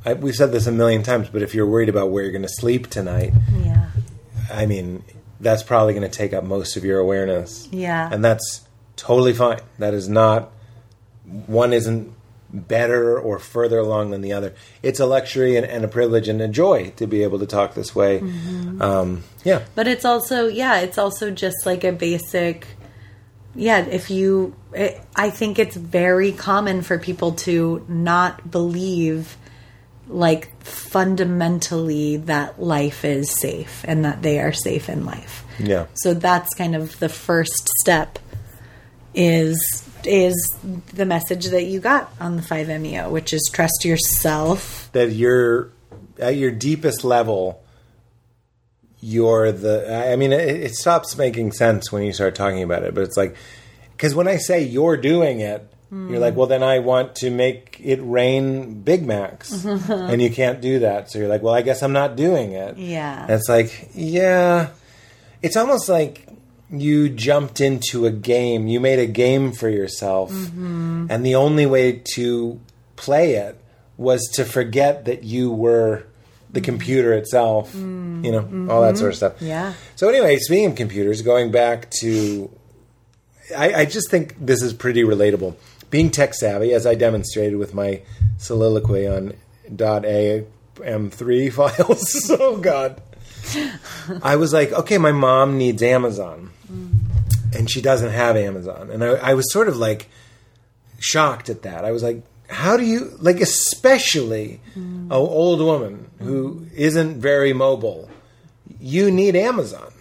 I, we've said this a million times, but if you're worried about where you're going to sleep tonight, yeah I mean, that's probably going to take up most of your awareness. Yeah. And that's totally fine. That is not, one isn't better or further along than the other. It's a luxury and, and a privilege and a joy to be able to talk this way. Mm-hmm. Um, yeah. but it's also yeah it's also just like a basic yeah if you it, i think it's very common for people to not believe like fundamentally that life is safe and that they are safe in life Yeah. so that's kind of the first step is is the message that you got on the 5meo which is trust yourself that you're at your deepest level you're the i mean it, it stops making sense when you start talking about it but it's like because when i say you're doing it you're like well then i want to make it rain big macs and you can't do that. So you're like well i guess i'm not doing it. Yeah. and it's like yeah. It's almost like you jumped into a game. You made a game for yourself. Mm-hmm. And the only way to play it was to forget that you were the computer itself mm, you know all that sort of mm-hmm. stuff. Yeah. so anyway speaking of computers going back to I, I just think this is pretty relatable. Being tech savvy as i demonstrated with my soliloquy on .am3 files. Oh god. I was like, okay, my mom needs Amazon, mm. and she doesn't have Amazon, and I, I was sort of like shocked at that. I was like, how do you like, especially an old woman who isn't very mobile, you need Amazon.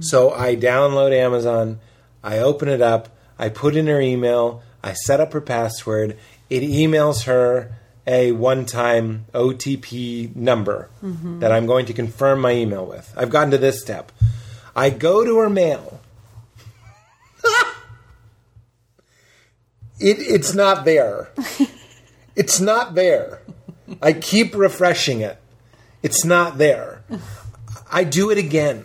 So I download Amazon, I open it up, I put in her email, I set up her password, it emails her a one time OTP number that I'm going to confirm my email with. I've gotten to this step. I go to her mail. it, it's not there. It's not there. I keep refreshing it. It's not there. I do it again.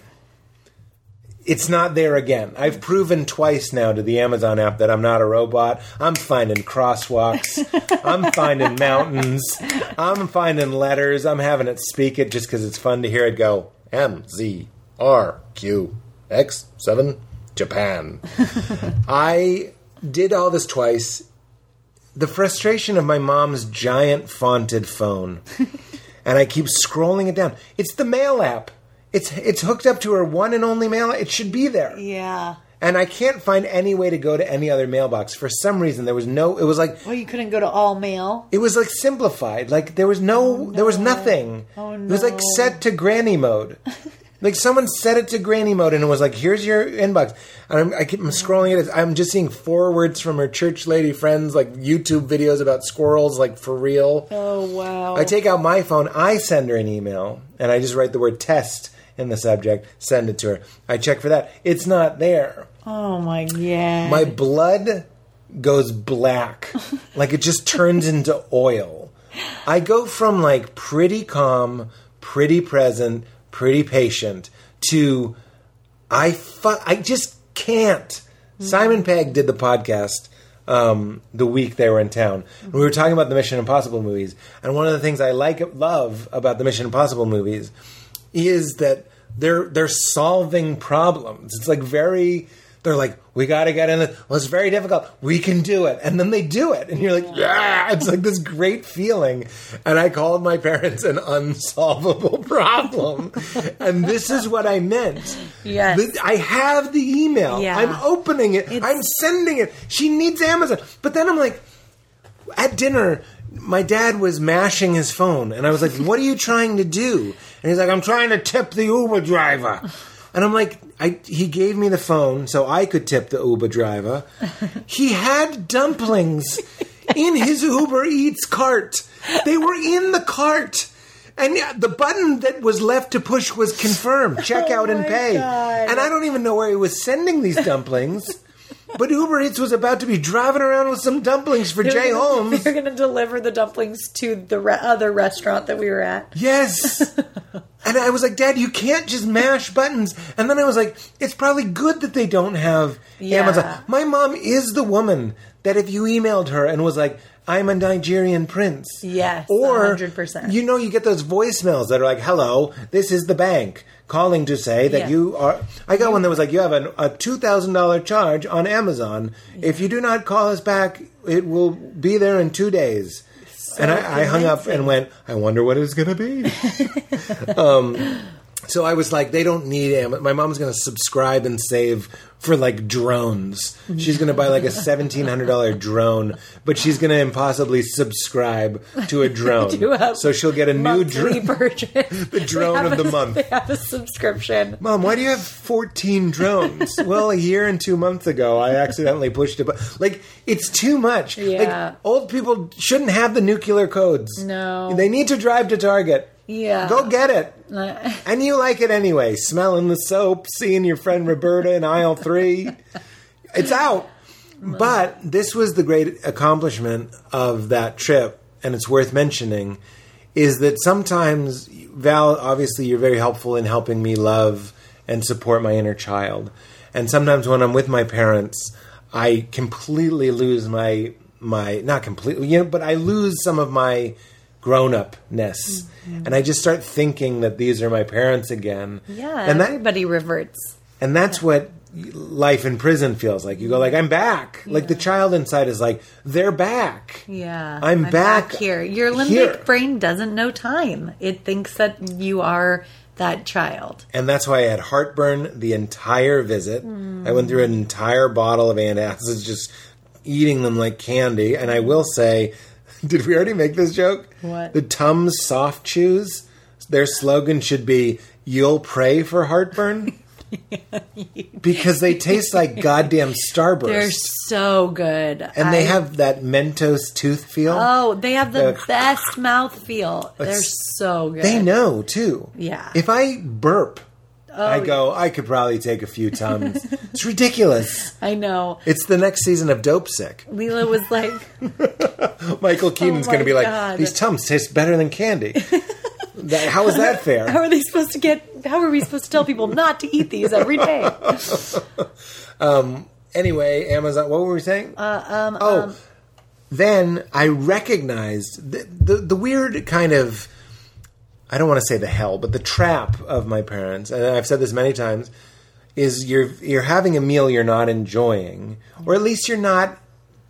It's not there again. I've proven twice now to the Amazon app that I'm not a robot. I'm finding crosswalks. I'm finding mountains. I'm finding letters. I'm having it speak it just because it's fun to hear it go M Z R Q X 7 Japan. I did all this twice. The frustration of my mom's giant fonted phone. and I keep scrolling it down. It's the mail app. It's it's hooked up to her one and only mail. It should be there. Yeah. And I can't find any way to go to any other mailbox. For some reason there was no it was like Well, you couldn't go to all mail. it was like simplified. Like there was no, oh, there was nothing. Oh, no. It was like set to granny mode. like someone set it to granny mode and it was like, here's your inbox. And I'm, I keep I'm scrolling it. I'm just seeing forwards from her church lady friends, like YouTube videos about squirrels, like for real. Oh wow. I take out my phone, I send her an email, and I just write the word test in the subject, send it to her. I check for that. It's not there. oh my god. My blood goes black. like it just turns into oil. I go from like pretty calm, pretty present, pretty patient to I fu- I just can't. Simon Pegg did the podcast um, the week they were in town. And we were talking about the Mission Impossible movies, and one of the things I like love about the Mission Impossible movies is that they're they're solving problems. It's like very they're like, we got to get in it. Well, it's very difficult. We can do it. And then they do it. And you're like, yeah, it's like this great feeling. And I called my parents an unsolvable problem. and this is what I meant. Yes. I have the email. Yeah. I'm opening it. It's- I'm sending it. She needs Amazon. But then I'm like, at dinner, my dad was mashing his phone, and I was like, "What are you trying to do?" And he's like, "I'm trying to tip the Uber driver." And I'm like, I, he gave me the phone so I could tip the Uber driver. He had dumplings in his Uber Eats cart. They were in the cart. And the button that was left to push was confirm, check out oh and pay. God. And I don't even know where he was sending these dumplings. But Uber Eats was about to be driving around with some dumplings for Jay Holmes. You're going to deliver the dumplings to the re- other restaurant that we were at. Yes. and I was like, Dad, you can't just mash buttons. And then I was like, it's probably good that they don't have Yeah. Amazon. My mom is the woman that if you emailed her and was like, I'm a Nigerian prince. Yes, Or 100%. you know, you get those voicemails that are like, "Hello, this is the bank calling to say that Yeah. you are." I got one that was like, "You have an, a two thousand dollar charge on Amazon. If you do not call us back, it will be there in two days." and I, I hung up and went, "I wonder what it's going to be." um, so I was like, "They don't need Amazon." My mom's going to subscribe and save for like drones. She's going to buy like a seventeen hundred dollar drone, but she's going to impossibly subscribe to a drone. Do a so she'll get a new drone. The drone of the a- month. They have a subscription. Mom, why do you have 14 drones? well, a year and two months ago, I accidentally pushed it. But like, it's too much. Yeah. Like, old people shouldn't have the nuclear codes. No. They need to drive to Target. Yeah. Go get it. And you like it anyway. Smelling the soap, seeing your friend Roberta in aisle three. It's out. But this was the great accomplishment of that trip, and it's worth mentioning, is that sometimes, Val, obviously, you're very helpful in helping me love and support my inner child. And sometimes when I'm with my parents, I completely lose my my not completely, you know, but I lose some of my grown upness, mm-hmm. and I just start thinking that these are my parents again. Yeah, and that everybody reverts. and that's what life in prison feels like. You go like, I'm back. Like the child inside is like, they're back. Yeah, I'm, back, here. Your limbic here. brain doesn't know time. It thinks that you are that child. And that's why I had heartburn the entire visit. I went through an entire bottle of antacids, just eating them like candy. And I will say, did we already make this joke? What? The Tums soft chews, their slogan should be, You'll pray for heartburn? because they taste like goddamn Starburst. They're so good, and they have that Mentos tooth feel. Oh, they have the The- best mouth feel. They're so good. They know too. Yeah. If I burp, I go, I could probably take a few tums. it's ridiculous. I know. It's the next season of Dopesick. Leela was like, Michael Keaton's Oh going to be like, God. these tums taste better than candy. That- how is that fair? "How are they supposed to get? How are we supposed to tell people not to eat these every day?" Um. Anyway, Amazon. What were we saying? Uh, um, oh, then I recognized the, the the weird kind of. I don't want to say the hell, but the trap of my parents, and I've said this many times, is you're you're having a meal you're not enjoying, or at least you're not.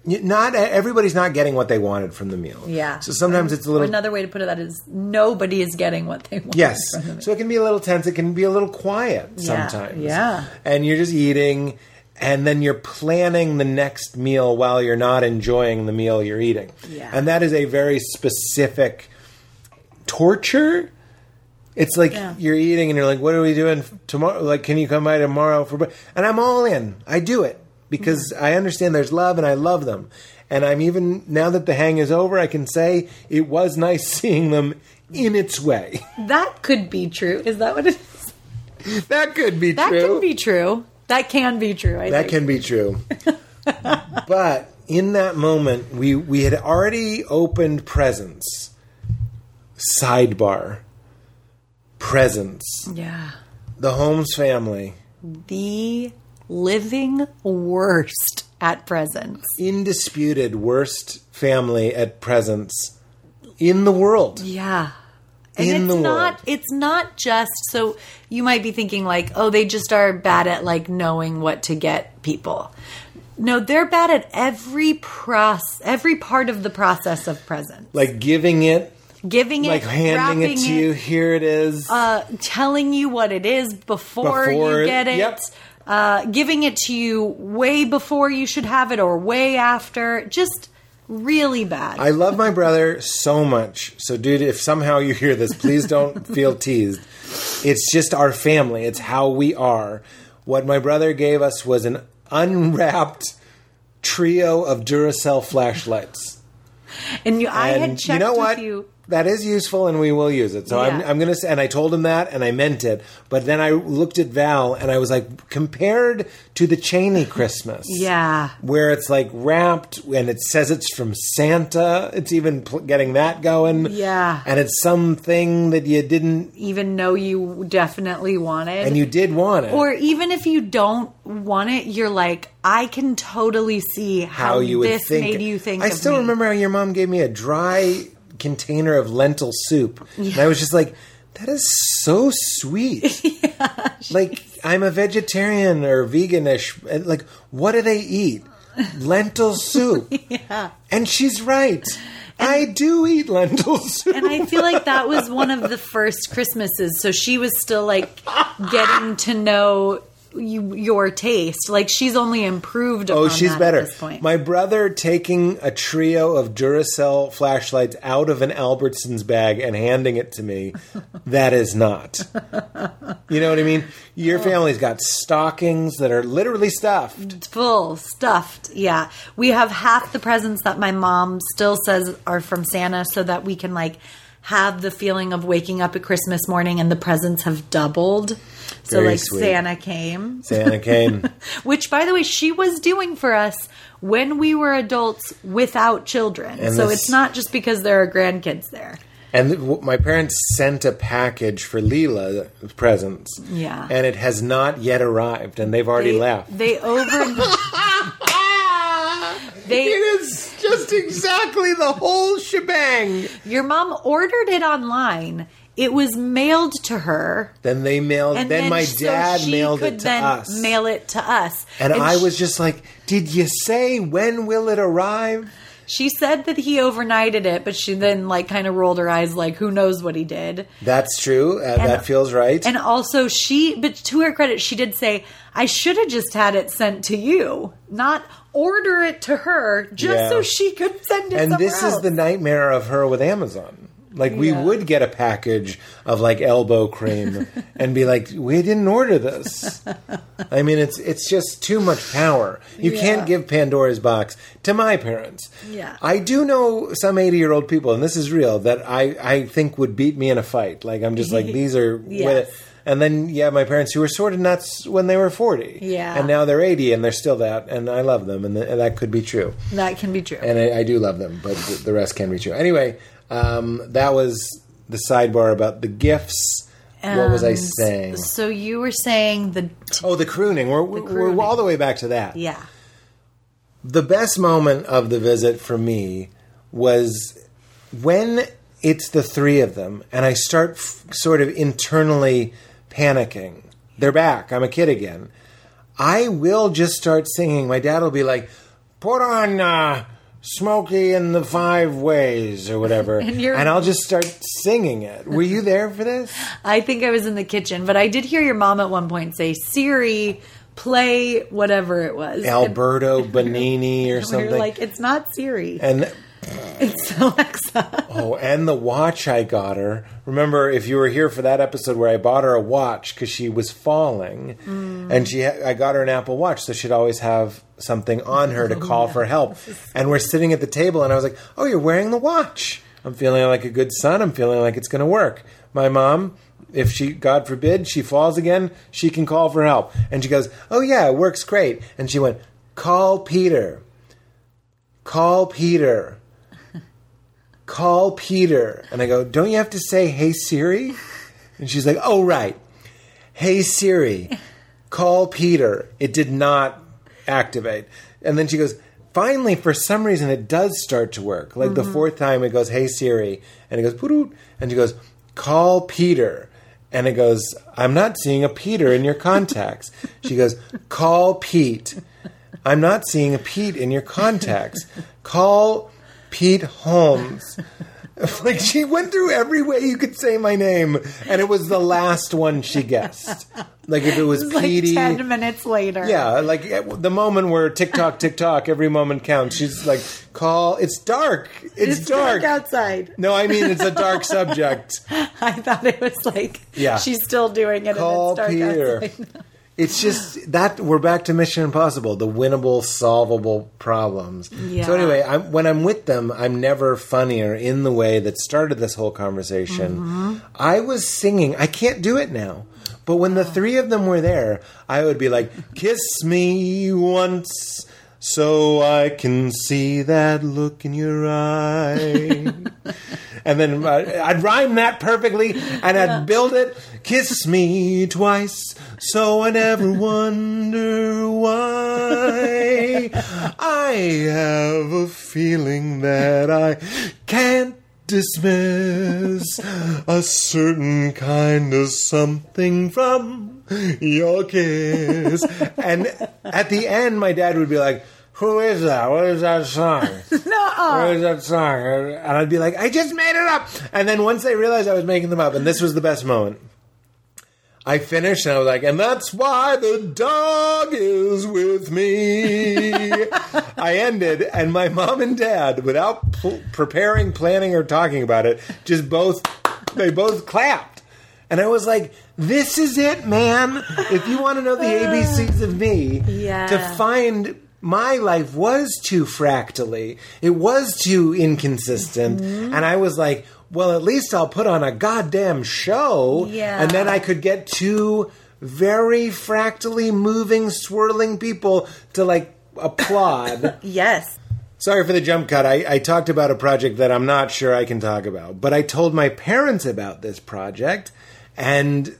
Not everybody's not getting what they wanted from the meal. Yeah. So sometimes it's a little Another way to put it that is nobody is getting what they want. Yes. So it can be a little tense. It can be a little quiet Yeah, sometimes. yeah. And you're just eating, and then you're planning the next meal while you're not enjoying the meal you're eating. Yeah. And that is a very specific torture. It's like Yeah. you're eating and you're like, what are we doing tomorrow? Like, can you come by tomorrow for? bre-" And I'm all in. I do it because mm-hmm. I understand there's love and I love them. And I'm even now that the hang is over, I can say it was nice seeing them in its way. That could be true. Is that what it is? that could be That true. That can be true. That can be true. I that think. can be true. but in that moment, we we had already opened presents. Sidebar. Presents. Yeah. The Holmes family. The living worst at presents. Indisputed worst family at presents in the world. Yeah. And In it's the not world. it's not just so you might be thinking like, oh, they just are bad at like knowing what to get people. No, they're bad at every process every part of the process of presents. Like giving it, Giving it, like handing it to you. Here it is. uh, telling you what it is before, Before- you get it, yep. uh, giving it to you way before you should have it or way after. Just really bad. I love my brother so much. So, dude, if somehow you hear this, please don't feel teased. It's just our family, it's how we are. What my brother gave us was an unwrapped trio of Duracell flashlights. and you, I and had checked you know what? with you. That is useful, and we will use it. So I'm, I'm going to say, and I told him that, and I meant it. But then I looked at Val, and I was like, compared to the Chaney Christmas, Yeah. where it's like wrapped, and it says it's from Santa. It's even pl- getting that going, Yeah. And it's something that you didn't, Even know you definitely wanted. and you did want it. or even if you don't want it, you're like, I can totally see how, how you would this think. made you think. I still me. remember how your mom gave me a dry container of lentil soup, and I was just like, "That is so sweet." like I'm a vegetarian or veganish, and like, what do they eat? Lentil soup. yeah. And she's right. I do eat lentil soup. And I feel like that was one of the first Christmases. So she was still like getting to know you, your taste. Like she's only improved. Oh, upon she's that better. At this point. My brother taking a trio of Duracell flashlights out of an Albertsons bag and handing it to me, that is not. You know what I mean? Your oh. family's got stockings that are literally stuffed. full stuffed. Yeah, we have half the presents that my mom still says are from Santa, so that we can like have the feeling of waking up at Christmas morning and the presents have doubled. So Very like sweet. Santa came. Santa came. Which, by the way, she was doing for us when we were adults without children. And so this- it's not just because there are grandkids there. And th- my parents sent a package for Leela presents. Yeah. And it has not yet arrived, and they've already They, left. they over. they It is just exactly the whole shebang. your mom ordered it online. It was mailed to her, Then they mailed. and then, my so dad she mailed it to then us. Mail it to us, and, I sh- was just like, "Did you say when will it arrive?" She said that he overnighted it, but she then like kind of rolled her eyes, like who knows what he did. That's true. Uh, that feels right. And also, she, but to her credit, she did say, I should have just had it sent to you, not order it to her just Yeah. so she could send it And this else. is the nightmare of her with Amazon. Like we Yeah. would get a package of like elbow cream and be like, "We didn't order this." I mean, it's it's just too much power. You Yeah. can't give Pandora's box to my parents. Yeah. I do know some 80-year-old people and this is real that I I think would beat me in a fight. Like I'm just like these are Yes. and then yeah, my parents who were sort of nuts when they were 40. Yeah. And now they're 80 and they're still that and I love them and, th- and that could be true That can be true. and I, I do love them, but the, the rest can be true. Anyway, um, that was the sidebar about the gifts. what was I saying? So you were saying the t- Oh, the crooning. We're, we're, crooning. we're all the way back to that. yeah. The best moment of the visit for me was when it's the three of them, and I start f- sort of internally panicking. They're back. I'm a kid again. I will just start singing. My dad will be like, "Put on uh, Smokey and the Five Ways" or whatever, And and, I'll just start singing it. Were you there for this? I think I was in the kitchen, but I did hear your mom at one point say, "Siri, play whatever it was." Alberto Benini or we something. like, "It's not Siri, and it's Alexa." Oh, and the watch I got her. Remember, if you were here for that episode where I bought her a watch because she was falling, mm. and she, ha- I got her an Apple Watch, so she'd always have something on her to oh, call for help. And we're sitting at the table, and I was like, "Oh, you're wearing the watch. I'm feeling like a good son. I'm feeling like it's going to work." My mom. If she, God forbid, she falls again, she can call for help. And she goes, Oh, yeah, it works great. And she went, Call Peter. Call Peter call Peter. And I go, don't you have to say, hey Siri? And she's like, oh, right. Hey Siri, call Peter. It did not activate. And then she goes, finally, for some reason, it does start to work. Like the mm-hmm. fourth time, it goes, hey Siri. And it goes, "Poot-oot." and she goes, call Peter. And it goes, I'm not seeing a Peter in your contacts. She goes, call Pete. I'm not seeing a Pete in your contacts. Call Pete Holmes. like she went through every way you could say my name, and it was the last one she guessed. Like if it was Like Petey. ten minutes later, yeah, like at the moment where tick tock, every moment counts. She's like, call. It's dark. It's, it's dark outside. No, I mean it's a dark subject. I thought it was like, Yeah. she's still doing it. Call and it's dark Peter. outside. It's just that we're back to Mission Impossible, the winnable, solvable problems. Yeah. So anyway, I'm, when I'm with them, I'm never funnier in the way that started this whole conversation. Mm-hmm. I was singing. I can't do it now. But when the three of them were there, I would be like, "Kiss me once." So I can see that look in your eye. and then uh, I'd rhyme that perfectly and I'd build it. Kiss me twice, so I never wonder why. I have a feeling that I can't dismiss a certain kind of something from your kiss. and at the end, my dad would be like, who is that? What is that song? What is that song? And I'd be like, I just made it up. And then once they realized I was making them up, and this was the best moment. I finished and I was like, and that's why the dog is with me. I ended, and my mom and dad, without p- preparing, planning, or talking about it, just both, they both clapped. And I was like, this is it, man. If you want to know the ABCs of me, Yeah. to find my life was too fractally, it was too inconsistent. Mm-hmm. And I was like, well, at least I'll put on a goddamn show. Yeah. And then I could get two very fractally moving, swirling people to like applaud. Yes. Sorry for the jump cut. I, I talked about a project that I'm not sure I can talk about, but I told my parents about this project, and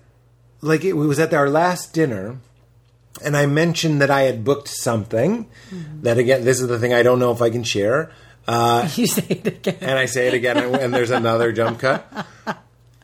like it was at our last dinner, and I mentioned that I had booked something. That again, this is the thing I don't know if I can share. Uh, You say it again. and I say it again, and there's another jump cut.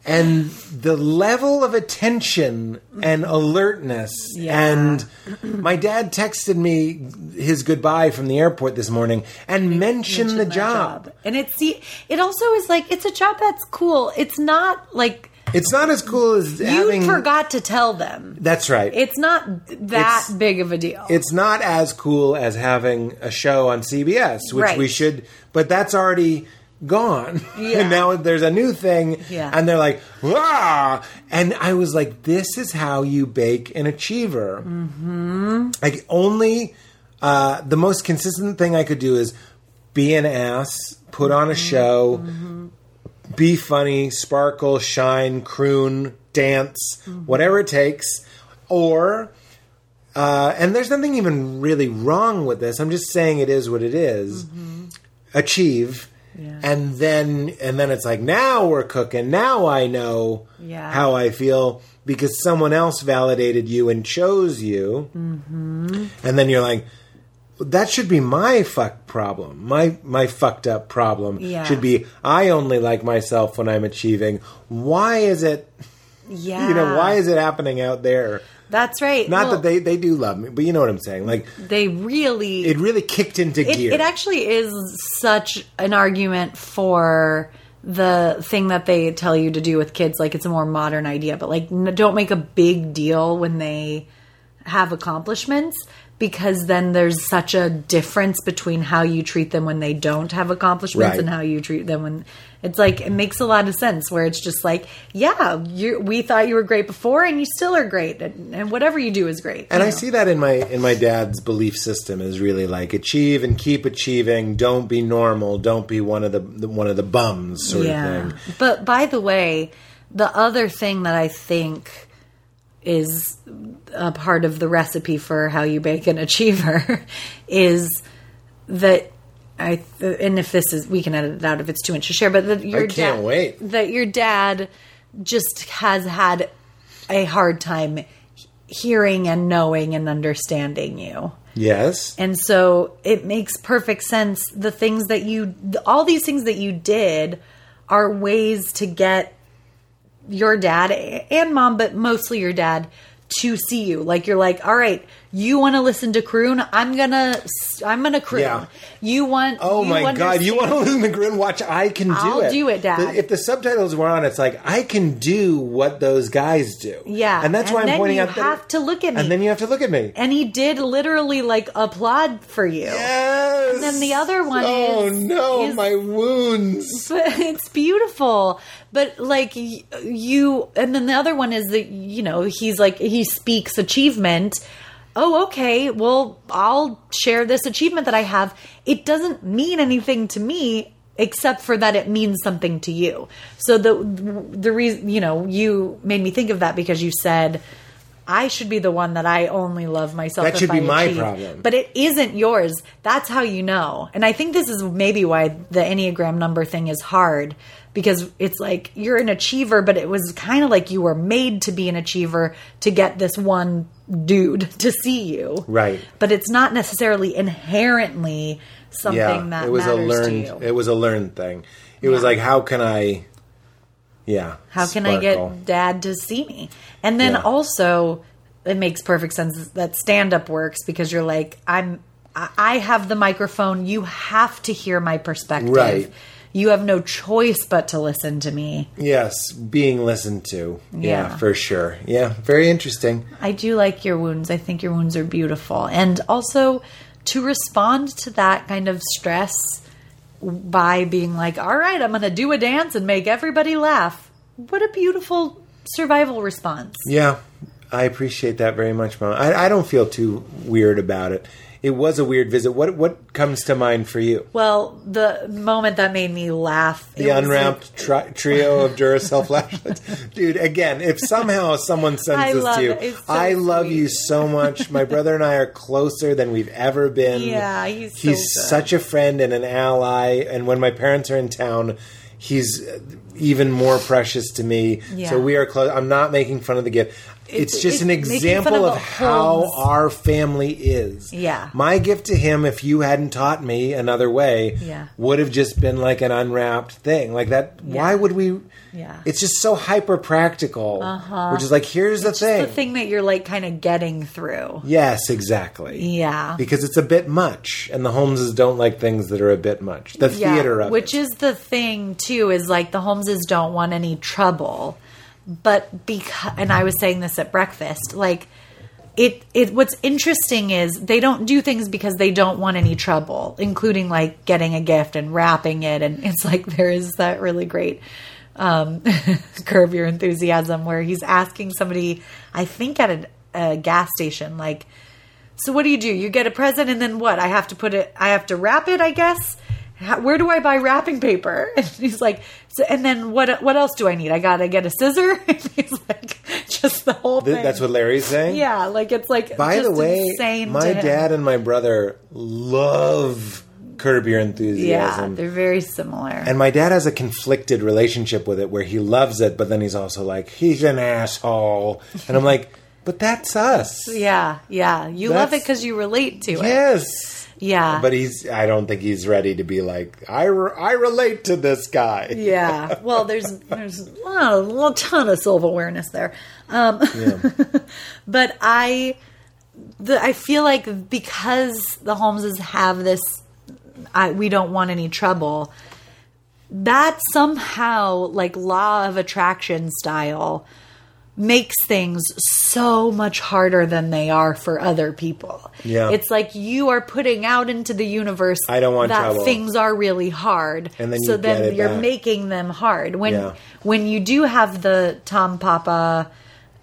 And the level of attention and alertness. Yeah. And my dad texted me his goodbye from the airport this morning and mentioned the Mention that job. And it's see, it also is like it's a job that's cool. It's not like It's not as cool as you having. forgot to tell them. That's right. It's not that It's- big of a deal. it's not as cool as having a show on CBS, which Right. we should. But that's already gone. Yeah. and now there's a new thing. Yeah. And they're like, ah. And I was like, this is how you bake an achiever. Mm-hmm. Like, only uh, the most consistent thing I could do is be an ass, put on a show, be funny, sparkle, shine, croon, dance, whatever it takes. Or, uh, and there's nothing even really wrong with this. I'm just saying it is what it is. Achieve. Yeah. And then, and then it's like now we're cooking. Now I know Yeah. how I feel because someone else validated you and chose you. Mm-hmm. And then you're like, that should be my fuck problem. My my fucked up problem Yeah. should be I only like myself when I'm achieving. Why is it? Yeah. You know, why is it happening out there? That's right. Not Well, that they they do love me, but you know what I'm saying. Like they really it really kicked into it, gear. it actually is such an argument for the thing that they tell you to do with kids like it's a more modern idea but like n- don't make a big deal when they have accomplishments because then there's such a difference between how you treat them when they don't have accomplishments Right. and how you treat them when it's like it makes a lot of sense where it's just like yeah you we thought you were great before and you still are great and, and whatever you do is great and you I see that in my in my dad's belief system is really like achieve and keep achieving. Don't be normal. Don't be one of the, the one of the bums sort of thing. But by the way, the other thing that I think is a part of the recipe for how you bake an achiever is that I and if this is we can edit it out if it's too much to share, but that your I can't dad, wait. that your dad just has had a hard time hearing and knowing and understanding you. Yes. And so it makes perfect sense. The things that you, all these things that you did are ways to get your dad and mom, but mostly your dad to see you. Like you're like, all right, you want to listen to croon? I'm gonna, I'm gonna croon. Yeah. You want? Oh you my god! You want to listen to Grin? Watch, I can do I'll it. do it, Dad. The- if the subtitles were on, it's like I can do what those guys do. Yeah, and that's why and I'm then pointing you out. that- have to look at me. and then you have to look at me. And he did literally like applaud for you. Yes. And then the other one Oh is- Oh no, is- my wounds. it's beautiful but like you and then the other one is that you know he's like he speaks achievement oh okay well i'll share this achievement that i have it doesn't mean anything to me except for that it means something to you so the the reason you know you made me think of that because you said I should be the one that I only love myself. That should be I my achieve. problem. But it isn't yours. That's how you know. And I think this is maybe why the Enneagram number thing is hard because it's like you're an achiever, but it was kind of like you were made to be an achiever to get this one dude to see you. Right. But it's not necessarily inherently something Yeah, that it was a learned. It was a learned thing. It was like, how can I? Yeah. How can I get dad to see me? And then Yeah. also, it makes perfect sense that stand up works because you're like, I'm, I have the microphone. You have to hear my perspective. Right. You have no choice but to listen to me. Yes, being listened to. Yeah, Yeah. for sure. Yeah, very interesting. I do like your wounds. I think your wounds are beautiful. And also to respond to that kind of stress by being like, all right, I'm going to do a dance and make everybody laugh. What a beautiful survival response. Yeah, I appreciate that very much, Mom. I, I don't feel too weird about it. It was a weird visit. What what comes to mind for you? Well, the moment that made me laugh, The unwrapped tri- trio of Duracell flashlights, dude. Again, if somehow someone sends I this to you, it. So I love sweet. you so much. My brother and I are closer than we've ever been. Yeah, he's so he's good. such a friend and an ally. And when my parents are in town, he's even more precious to me. Yeah. So we are close. I'm not making fun of the gift. It's, It's- just it's an example of of how our family is. Yeah. My gift to him, if you hadn't taught me another way, Yeah. would have just been like an unwrapped thing. Like that. Why would we? Yeah. It's just so hyper practical. Uh-huh. Which is like, here's the thing. the thing that you're like kind of getting through. Yes, exactly. Yeah. Because it's a bit much, and the Holmeses don't like things that are a bit much. The theater of which it. is the thing too is like the Holmeses don't want any trouble, but because and I was saying this at breakfast, like it it what's interesting is they don't do things because they don't want any trouble, including like getting a gift and wrapping it and it's like there is that really great um curb your enthusiasm where he's asking somebody I think at a, a gas station like so what do you do? You get a present and then what? I have to put it I have to wrap it, I guess. Where do I buy wrapping paper? And he's like, so, and then what? What else do I need? I gotta get a scissor. And he's like, just the whole thing. That's what Larry's saying. Yeah, like it's like. By the way, my dad and my brother love Curb Your Enthusiasm. Yeah, they're very similar. and my dad has a conflicted relationship with it where he loves it, but then he's also like, he's an asshole. And I'm like, but that's us. yeah, yeah, you love it because you relate to it. Yes. Yeah, But he's, I don't think he's ready to be like, I, re- I relate to this guy. yeah. Well, there's there's a, lot, a ton of self awareness there. Um, but I, the I feel like because the Holmeses have this, I, we don't want any trouble. That somehow, like law of attraction style, makes things so much harder than they are for other people. Yeah. It's like you are putting out into the universe I don't want that trouble. things are really hard. And then so then you're back. making them hard. When Yeah. when you do have the Tom Papa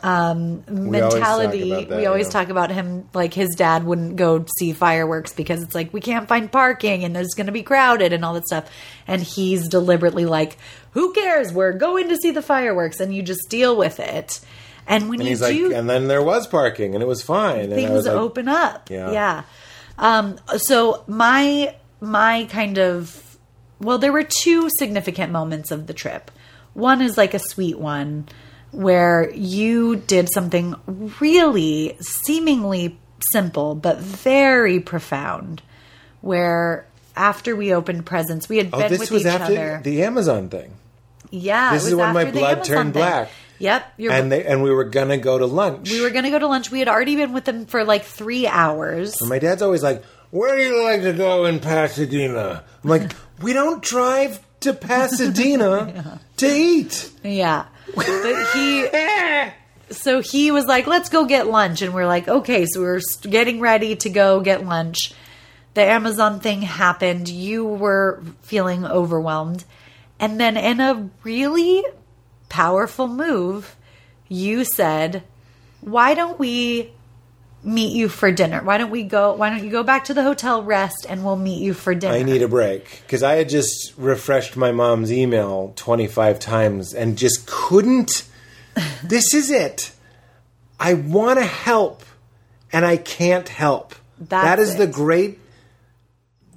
um, always talk mentality, about that, we always talk about him like his dad wouldn't go see fireworks because it's like we can't find parking and there's going to be crowded and all that stuff. And he's deliberately like, "Who cares? We're going to see the fireworks," and you just deal with it. And when And you he's like, do and then there was parking and it was fine. Things was like, open up. Yeah. Yeah. Um, so my my kind of well, there were two significant moments of the trip. One is like a sweet one where you did something really seemingly simple but very profound. Where after we opened presents, we had Oh, been this with was each after other. the Amazon thing. Yeah, this it is was when my blood turned thing. black. Yep, you're And they and we were gonna go to lunch. we were going to go to lunch. We had already been with them for like three hours. My dad's always like, "Where do you like to go in Pasadena?" I'm like, "We don't drive to Pasadena to eat." Yeah. But he so he was like, "Let's go get lunch." And we're like, "Okay." So we are getting ready to go get lunch. The Amazon thing happened. You were feeling overwhelmed. And then in a really powerful move, you said, "Why don't we meet you for dinner? Why don't we go why don't you go back to the hotel rest and we'll meet you for dinner?" I need a break because I had just refreshed my mom's email 25 times and just couldn't. this is it. I want to help and I can't help. That's that is the great.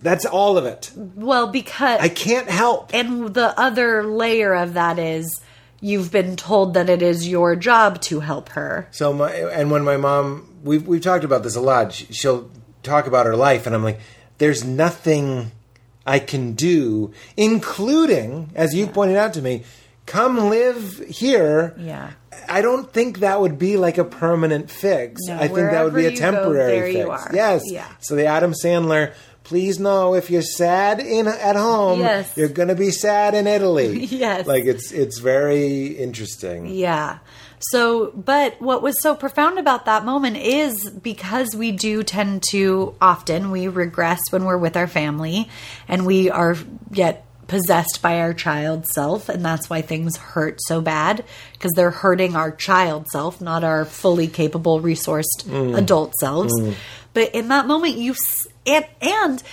That's all of it. well, because I can't help. And the other layer of that is you've been told that it is your job to help her. So my and when my mom we've we've talked about this a lot. She, she'll talk about her life, and I'm like, there's nothing I can do, including as you pointed out to me, come live here. Yeah. I don't think that would be like a permanent fix. No, I think that would be a go, temporary there fix. you are. Yes. Yeah. So the Adam Sandler. Please know if you're sad in at home, Yes. you're going to be sad in Italy. Yes. like it's it's very interesting. Yeah. So, but what was so profound about that moment is because we do tend to often we regress when we're with our family and we are yet possessed by our child self and that's why things hurt so bad because they're hurting our child self not our fully capable resourced mm. adult selves mm. but in that moment you and and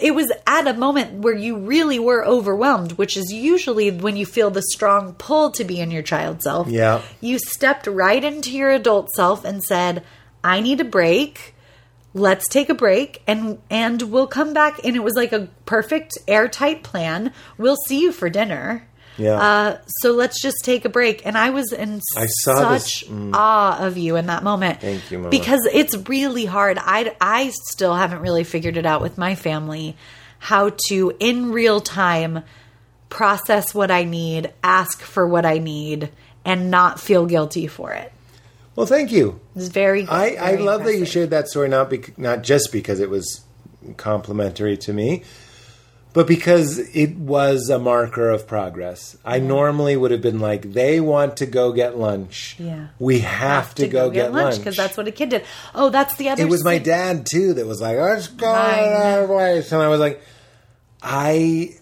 it was at a moment where you really were overwhelmed, which is usually when you feel the strong pull to be in your child self. Yeah. You stepped right into your adult self and said, I need a break. Let's take a break and and we'll come back and it was like a perfect airtight plan. We'll see you for dinner. Yeah. Uh, so let's just take a break. And I was in I this- such awe of you in that moment. Thank you, Mama. Because it's really hard. I, I still haven't really figured it out with my family how to, in real time, process what I need, ask for what I need, and not feel guilty for it. Well, thank you. It's very good. I, I love that you shared that story not bec- not just because it was complimentary to me, but because it was a marker of progress. I normally would have been like, they want to go get lunch. Yeah. We have, to, go, get, lunch. because that's what a kid did. Oh, that's the other. it was my dad too that was like, let's go I to our know. place. And I was like, I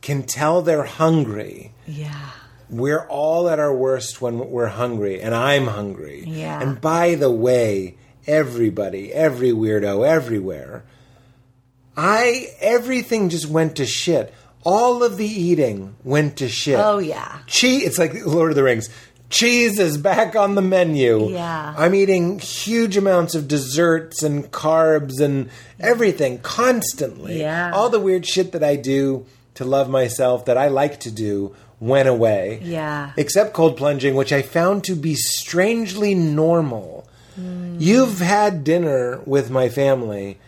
can tell they're hungry. Yeah. We're all at our worst when we're hungry, and I'm hungry. Yeah. And by the way, everybody, every weirdo, everywhere, I everything just went to shit. All of the eating went to shit. Oh, yeah. Cheese. It's like Lord of the Rings. Cheese is back on the menu. Yeah. I'm eating huge amounts of desserts and carbs and everything constantly. Yeah. All the weird shit that I do to love myself that I like to do went away. Yeah. Except cold plunging, which I found to be strangely normal. Hmm. You've had dinner with my family.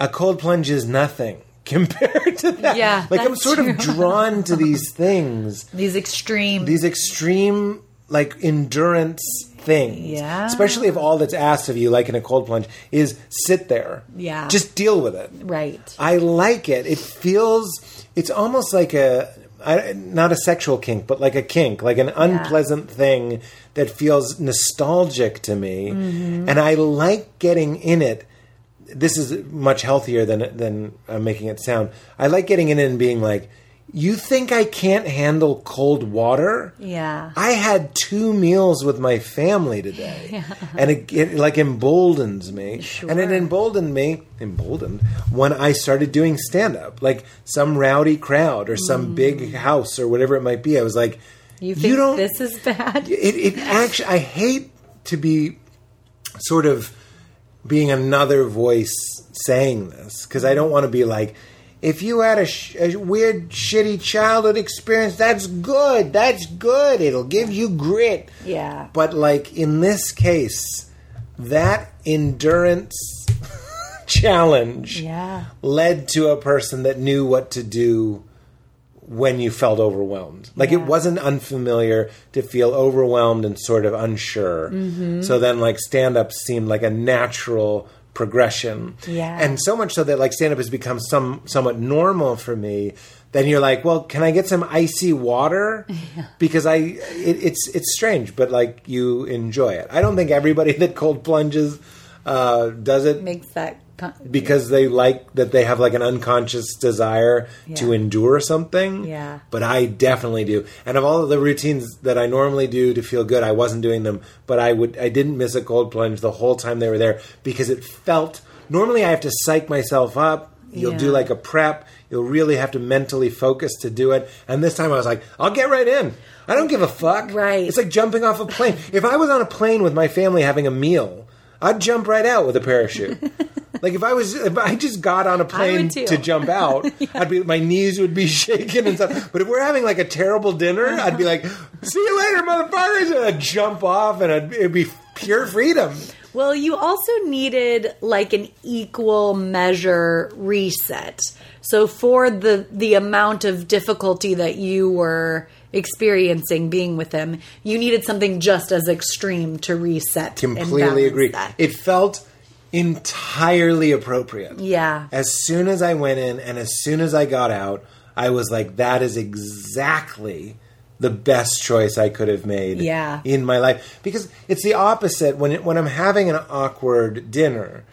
A cold plunge is nothing compared to that. Yeah, like I'm sort true. of drawn to these things These extreme. these extreme like endurance things. Yeah. Especially if all that's asked of you, like in a cold plunge, is sit there. Yeah. Just deal with it. right. I like it. It feels. It's almost like a. I, not a sexual kink, but like a kink, like an unpleasant thing that feels nostalgic to me, Mm-hmm. and I like getting in it. This is much healthier than than I'm making it sound. I like getting in and being like, "You think I can't handle cold water? Yeah. I had two meals with my family today, and it, it like emboldens me, and it emboldened me, emboldened when I started doing stand up, like some rowdy crowd or some big house or whatever it might be. I was like, Mm. You think don't. this is bad? it, it actually, I hate to be sort of being another voice saying this because I don't want to be like. If you had a, sh- a weird, shitty childhood experience, that's good. That's good. It'll give you grit. Yeah. But like in this case, that endurance challenge Yeah. led to a person that knew what to do when you felt overwhelmed. Like it wasn't unfamiliar to feel overwhelmed and sort of unsure. Mm-hmm. So then like stand up seemed like a natural progression. Yeah. And so much so that like stand up has become some somewhat normal for me. Then you're like, well, can I get some icy water? Because I, it, it's it's strange, but like you enjoy it. I don't think everybody that cold plunges uh, does it Makes that. Con- because they like that they have like an unconscious desire to endure something. Yeah. But I definitely do. And of all of the routines that I normally do to feel good, I wasn't doing them, but I would I didn't miss a cold plunge the whole time they were there because it felt normally I have to psych myself up. You'll do like a prep. You'll really have to mentally focus to do it. And this time I was like, I'll get right in. I don't give a fuck. Right. It's like jumping off a plane. if I was on a plane with my family having a meal, I'd jump right out with a parachute. like if I was, if I just got on a plane to jump out, I'd be, my knees would be shaking and stuff. But if we're having like a terrible dinner, I'd be uh-huh. like, "See you later, motherfuckers!" And I'd jump off, and I'd, it'd be pure freedom. Well, you also needed like an equal measure reset. So for the the amount of difficulty that you were experiencing being with him, you needed something just as extreme to reset. Completely agree. That. It felt entirely appropriate. yeah. As soon as I went in and as soon as I got out, I was like, that is exactly the best choice I could have made Yeah. in my life. Because it's the opposite. When, it, when I'm having an awkward dinner,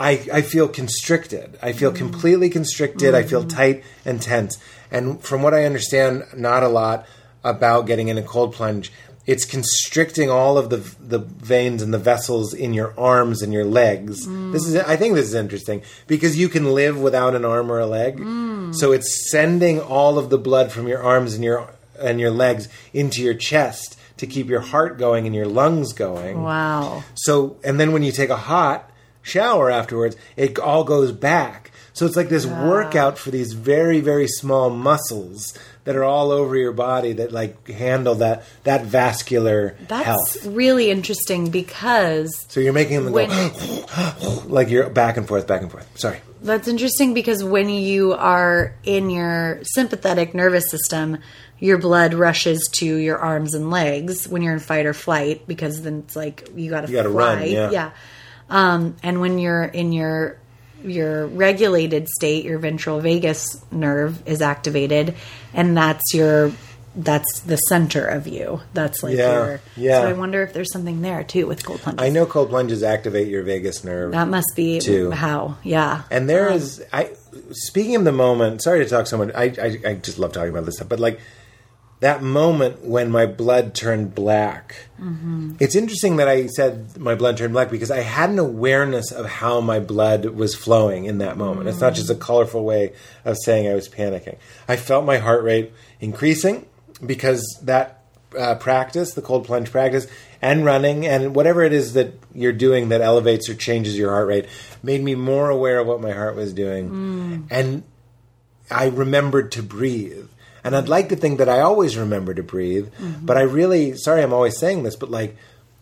I, I feel constricted. I feel mm-hmm. completely constricted. I feel mm-hmm. tight and tense. And from what I understand, not a lot about getting in a cold plunge. It's constricting all of the the veins and the vessels in your arms and your legs. Mm. This is I think this is interesting because you can live without an arm or a leg. Mm. So it's sending all of the blood from your arms and your and your legs into your chest to keep your heart going and your lungs going. Wow. So, and then when you take a hot shower afterwards, it all goes back. So it's like this workout for these very, very small muscles that are all over your body that like handle that that vascular That's health. really interesting because So you're making them when go like you're back and forth, back and forth. Sorry. That's interesting because when you are in your sympathetic nervous system, your blood rushes to your arms and legs when you're in fight or flight because then it's like you got to fly. run, yeah. Um, and when you're in your your regulated state, your ventral vagus nerve is activated, and that's your that's the center of you. That's like Yeah, your. yeah. So I wonder if there's something there too with cold plunges. I know cold plunges activate your vagus nerve. that must be Too. how. Yeah. And there um, is, I speaking of the moment. Sorry to talk so much. I, I I just love talking about this stuff. But like that moment when my blood turned black. Mm-hmm. It's interesting that I said my blood turned black because I had an awareness of how my blood was flowing in that moment. It's not just a mm. colorful way of saying I was panicking. I felt my heart rate increasing because that uh, practice, the cold plunge practice, and running, and whatever it is that you're doing that elevates or changes your heart rate, made me more aware of what my heart was doing. Mm. And I remembered to breathe. And I'd like to think that I always remember to breathe, mm-hmm. but I really, sorry, I'm always saying this, but like,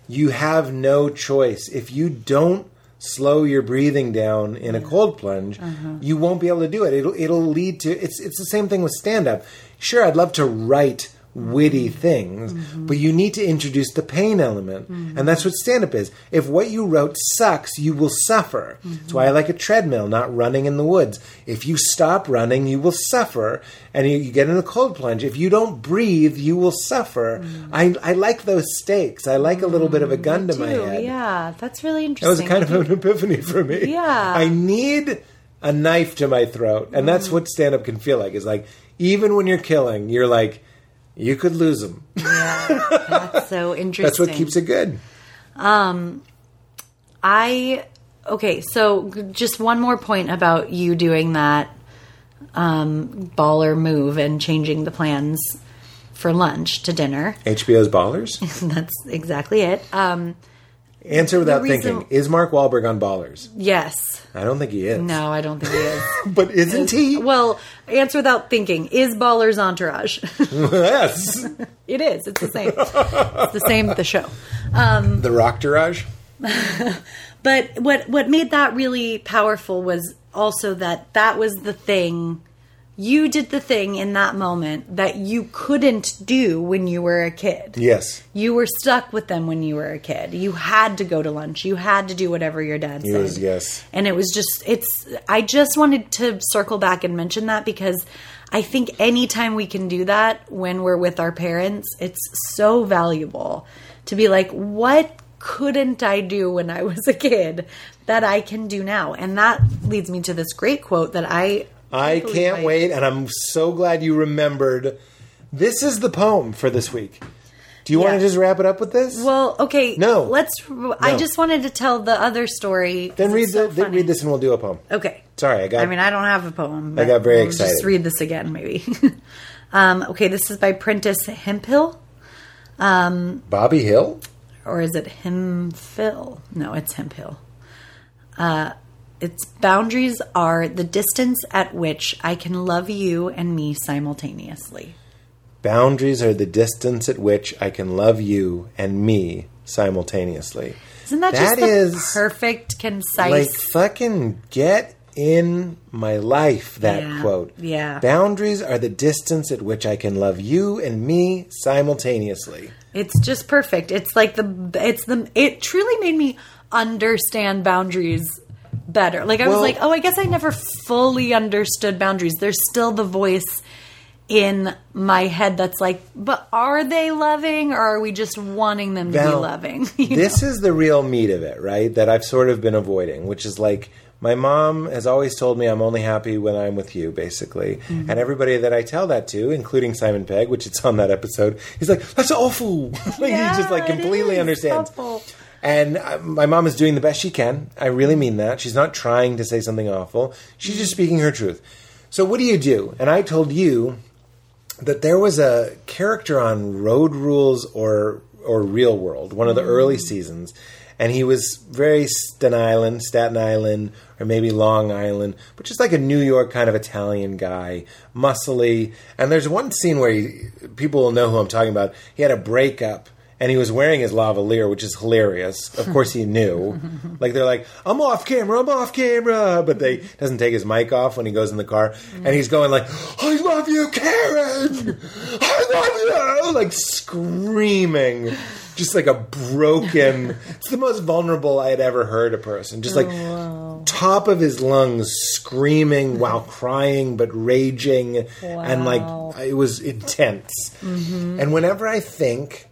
you have no choice. If you don't slow your breathing down in a cold plunge, uh-huh. you won't be able to do it. It'll, it'll lead to, it's, it's the same thing with stand up. Sure, I'd love to write witty things, but you need to introduce the pain element. And that's what stand up is. If what you wrote sucks, you will suffer. That's why I like a treadmill, not running in the woods. If you stop running, you will suffer. And you, you get in a cold plunge. If you don't breathe, you will suffer. I, I like those stakes. I like a little bit of a gun to my head. Yeah, that's really interesting. That was kind of an epiphany for me. Yeah. I need a knife to my throat. And that's what stand up can feel like. Is like, even when you're killing, you're like, you could lose them. that's so interesting. That's what keeps it good. Um, I okay, so just one more point about you doing that um, baller move and changing the plans for lunch to dinner. HBO's Ballers. That's exactly it. Um, Answer without reason- thinking. Is Mark Wahlberg on Ballers? yes. I don't think he is. No, I don't think he is. But isn't he? well, answer without thinking. Is Baller's Entourage? yes. it is. It's the same. it's the same. with The show. Um, the Rock Garage. But what what made that really powerful was also that that was the thing you did the thing in that moment that you couldn't do when you were a kid. Yes. You were stuck with them when you were a kid. You had to go to lunch. You had to do whatever your dad said. was- yes. And it was just it's I just wanted to circle back and mention that because I think anytime we can do that when we're with our parents, it's so valuable to be like, what couldn't I do when I was a kid that I can do now? And that leads me to this great quote that I I can't I- wait, and I'm so glad you remembered. This is the poem for this week. Do you want to just wrap it up with this? Well, okay. No. Let's. I just wanted to tell the other story. then read it's so then read this, and we'll do a poem. Okay. Sorry, I got. I mean, I don't have a poem. But got very we'll excited. Just read this again, maybe. um, okay, this is by Prentis Hemphill, Um, Bobby Hill. or is it Hemphill? No, it's Hemphill. Uh, its boundaries are the distance at which I can love you and me simultaneously. Boundaries are the distance at which I can love you and me simultaneously. Isn't that, That just the is, perfect, concise? Like fucking get in my life. That Yeah, quote. yeah. Boundaries are the distance at which I can love you and me simultaneously. It's just perfect. It's like the it's the it truly made me understand boundaries better. Like I was like, "Oh, I guess I never fully understood boundaries." There's still the voice in my head that's like, "But are they loving or are we just wanting them to be loving?" You this is the real meat of it, right? That I've sort of been avoiding, which is like my mom has always told me I'm only happy when I'm with you, basically. Mm-hmm. And everybody that I tell that to, including Simon Pegg, which it's on that episode, he's like, "That's awful." like Yeah, he just like completely understands. awful. And uh, my mom is doing the best she can. I really mean that. She's not trying to say something awful. She's just speaking her truth. So what do you do? And I told you that there was a character on Road Rules or or Real World, one of the early seasons, and he was very Staten Island, Staten Island, or maybe Long Island, but just like a New York kind of Italian guy, muscly. And there's one scene where he, people will know who I'm talking about. He had a breakup. And he was wearing his lavalier, which is hilarious. Of course, he knew. like they're like, "I'm off camera, I'm off camera," but they doesn't take his mic off when he goes in the car, and he's going like, "I love you, Karen! I love you!" Like screaming, just like a broken. It's the most vulnerable I had ever heard a person. Just like oh, top of his lungs, screaming while crying but raging, wow. and like it was intense. Mm-hmm. And whenever I think.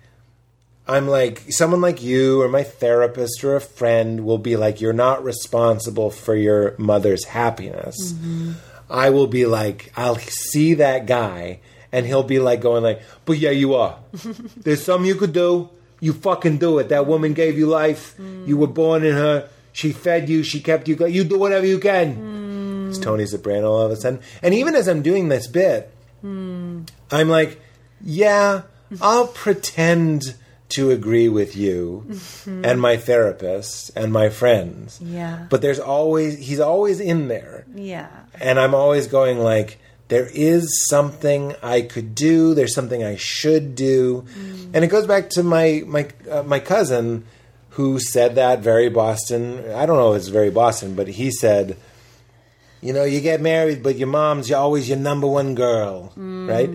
I'm like someone like you or my therapist or a friend will be like you're not responsible for your mother's happiness. Mm-hmm. I will be like I'll see that guy and he'll be like going like but yeah you are. There's something you could do. You fucking do it. That woman gave you life. Mm. You were born in her. She fed you. She kept you. go- You do whatever you can. Mm. It's Tony all of a sudden. And even as I'm doing this bit, mm. I'm like, yeah, I'll pretend to agree with you mm-hmm. and my therapist and my friends. Yeah. But there's always, he's always in there. Yeah. And I'm always going like, there is something I could do. There's something I should do, mm. and it goes back to my my uh, my cousin, who said that very Boston. I don't know if it's very Boston, but he said, you know, you get married, but your mom's always your number one girl, mm. right?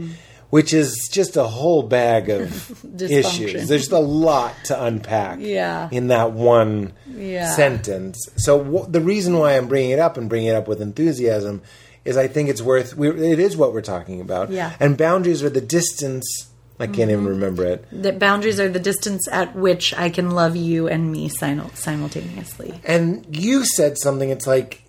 Which is just a whole bag of issues. There's just a lot to unpack Yeah. in that one Yeah. sentence. So the reason why I'm bringing it up and bringing it up with enthusiasm is I think it's worth. We, it is what we're talking about. Yeah. Mm-hmm. And boundaries are the distance. I can't even remember it. That boundaries are the distance at which I can love you and me simul- simultaneously. And you said something. It's like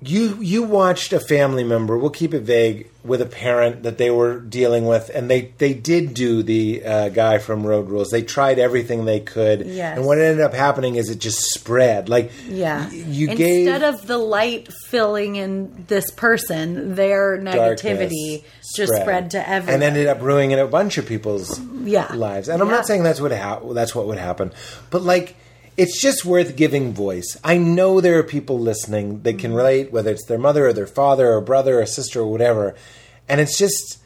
you you watched a family member. We'll keep it vague with a parent that they were dealing with, and they they did do the uh, guy from Road Rules. They tried everything they could, Yes. and what ended up happening is it just spread. Like Yeah. you Instead gave of the light filling in this person, their negativity just spread to everyone. and ended up ruining a bunch of people's Yeah. lives. And I'm Yeah. not saying that's what ha- that's what would happen, but like it's just worth giving voice. I know there are people listening that Mm-hmm. can relate, whether it's their mother or their father or brother or sister or whatever, and it's just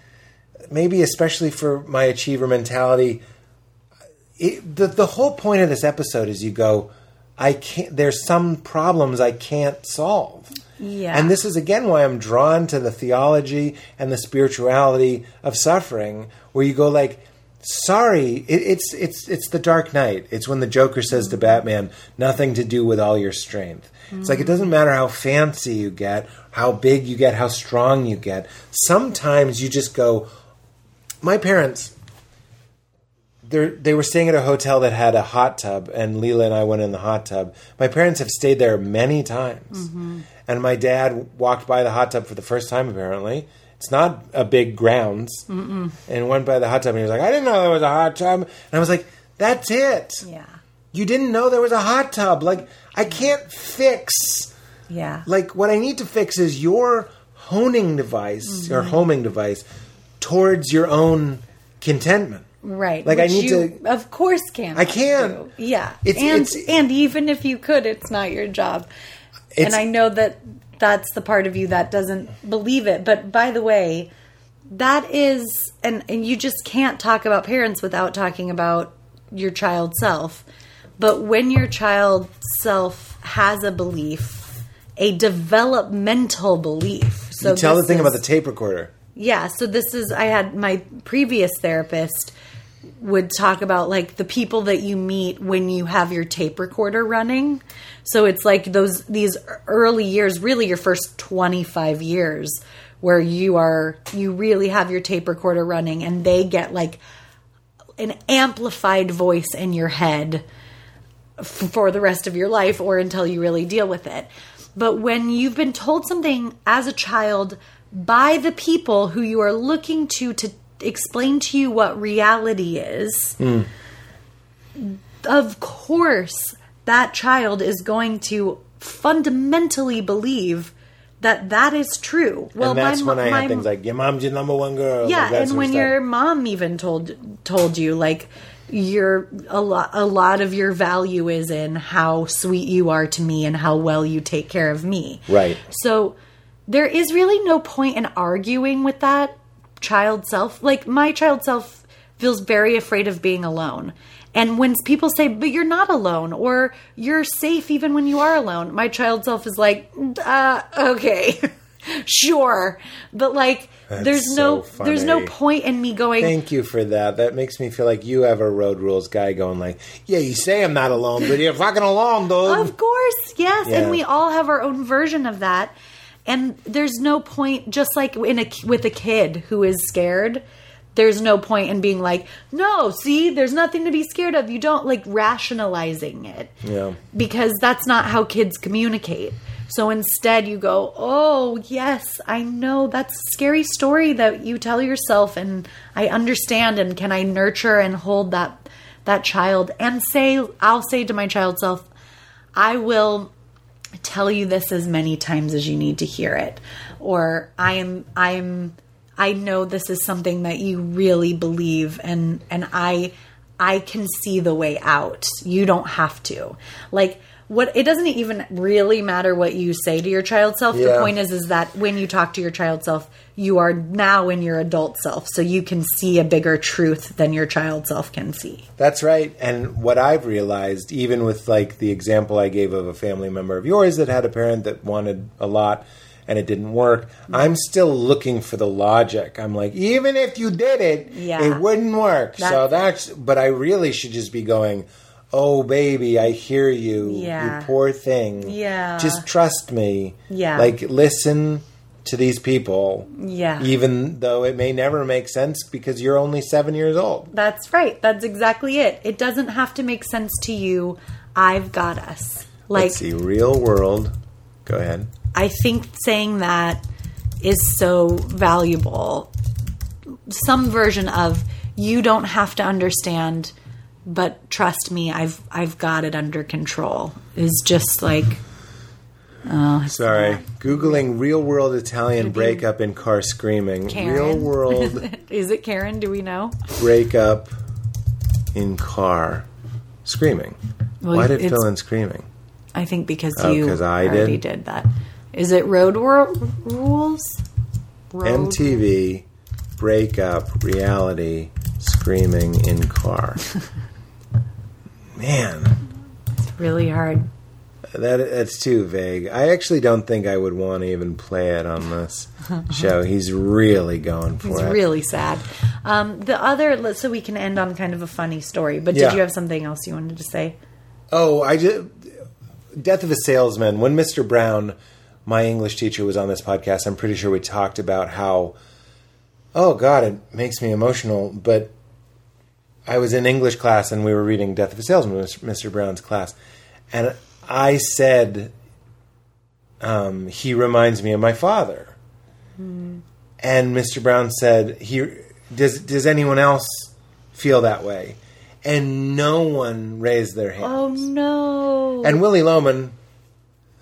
maybe especially for my achiever mentality. It, the the whole point of this episode is you go. I can't. There's some problems I can't solve. Yeah. And this is again why I'm drawn to the theology and the spirituality of suffering, where you go like, sorry, it, it's it's it's the Dark Knight. It's when the Joker says to mm. Batman, "Nothing to do with all your strength." It's like it doesn't mm. matter how fancy you get, how big you get, how strong you get. Sometimes you just go. My parents, they they were staying at a hotel that had a hot tub, and Leela and I went in the hot tub. My parents have stayed there many times, mm-hmm. and my dad walked by the hot tub for the first time. Apparently, it's not a big grounds, and went by the hot tub, and he was like, "I didn't know there was a hot tub," and I was like, "That's it. yeah. You didn't know there was a hot tub. Like, I can't fix." Yeah. like what I need to fix is your honing device your mm-hmm. homing device towards your own contentment. Right. Like, I need you, to- Of course, can. I can't. Yeah. It's- and it's- and even if you could, it's not your job. It's- and I know that that's the part of you that doesn't believe it. But by the way, that is, and and you just can't talk about parents without talking about your child self. But when your child self has a belief, a developmental belief. So you tell the thing is- about the tape recorder. yeah, so this is I had my previous therapist would talk about like the people that you meet when you have your tape recorder running. So it's like those these early years, really your first 25 years where you are you really have your tape recorder running and they get like an amplified voice in your head f- for the rest of your life or until you really deal with it. But when you've been told something as a child by the people who you are looking to to explain to you what reality is, of course that child is going to fundamentally believe that that is true. Well, and that's my, when I my, had things like, your mom's your number one girl. yeah, like and when stuff. your mom even told told you like your a lot a lot of your value is in how sweet you are to me and how well you take care of me. Right. So there is really no point in arguing with that child self. Like my child self feels very afraid of being alone. And when people say, but you're not alone, or you're safe even when you are alone, my child self is like, uh, okay, sure. But like, there's no, so there's no point in me going, Thank you for that. That makes me feel like you have a road rules guy going like, yeah, you say I'm not alone, but you're fucking alone, dude. Of course. course, yes. Yeah. And we all have our own version of that. And there's no point, just like in a with a kid who is scared. There's no point in being like, no, see, there's nothing to be scared of. You don't like rationalizing it Yeah. because that's not how kids communicate. So instead, you go, Oh, yes, I know that's a scary story that you tell yourself, and I understand. And can I nurture and hold that that child and say, I'll say to my child self, I will tell you this as many times as you need to hear it. Or i am i am i know this is something that you really believe and and i i can see the way out. You don't have to. Like what it doesn't even really matter what you say to your child self. The point is is that when you talk to your child self you are now in your adult self so you can see a bigger truth than your child self can see That's right. And what I've realized, even with like the example I gave of a family member of yours that had a parent that wanted a lot and it didn't work, mm-hmm. I'm still looking for the logic. I'm like, even if you did it, Yeah. it wouldn't work. so That's- that's, but I really should just be going, oh, baby, I hear you. Yeah. You poor thing. Yeah. Just trust me. Yeah. Like, listen to these people. Yeah. Even though it may never make sense because you're only seven years old. That's right. That's exactly it. It doesn't have to make sense to you. I've got us. Like Let's see, real world. Go ahead. I think saying that is so valuable. Some version of you don't have to understand, but trust me, I've I've got it under control. Is just like Oh, Sorry. Googling real world Italian breakup in car screaming. Karen. Real world is it Karen? Do we know? breakup in car screaming. Well, Why did it's- fill in screaming? I think because Oh, you 'cause I already did? did that. Is it road wor- rules? Road MTV breakup reality screaming in car. Man, It's really hard. That that's too vague. I actually don't think I would want to even play it on this show. He's really going for It's it. really sad. Um, the other, so we can end on kind of a funny story. But Yeah. did you have something else you wanted to say? Oh, I just Death of a Salesman. When Mr. Brown, my English teacher, was on this podcast, I'm pretty sure we talked about how. Oh God, it makes me emotional. But I was in English class and we were reading Death of a Salesman, Mr. Brown's class, and I said, um, "He reminds me of my father." And Mr. Brown said, "He does. Does anyone else feel that way?" And no one raised their hand. Oh no! And Willy Loman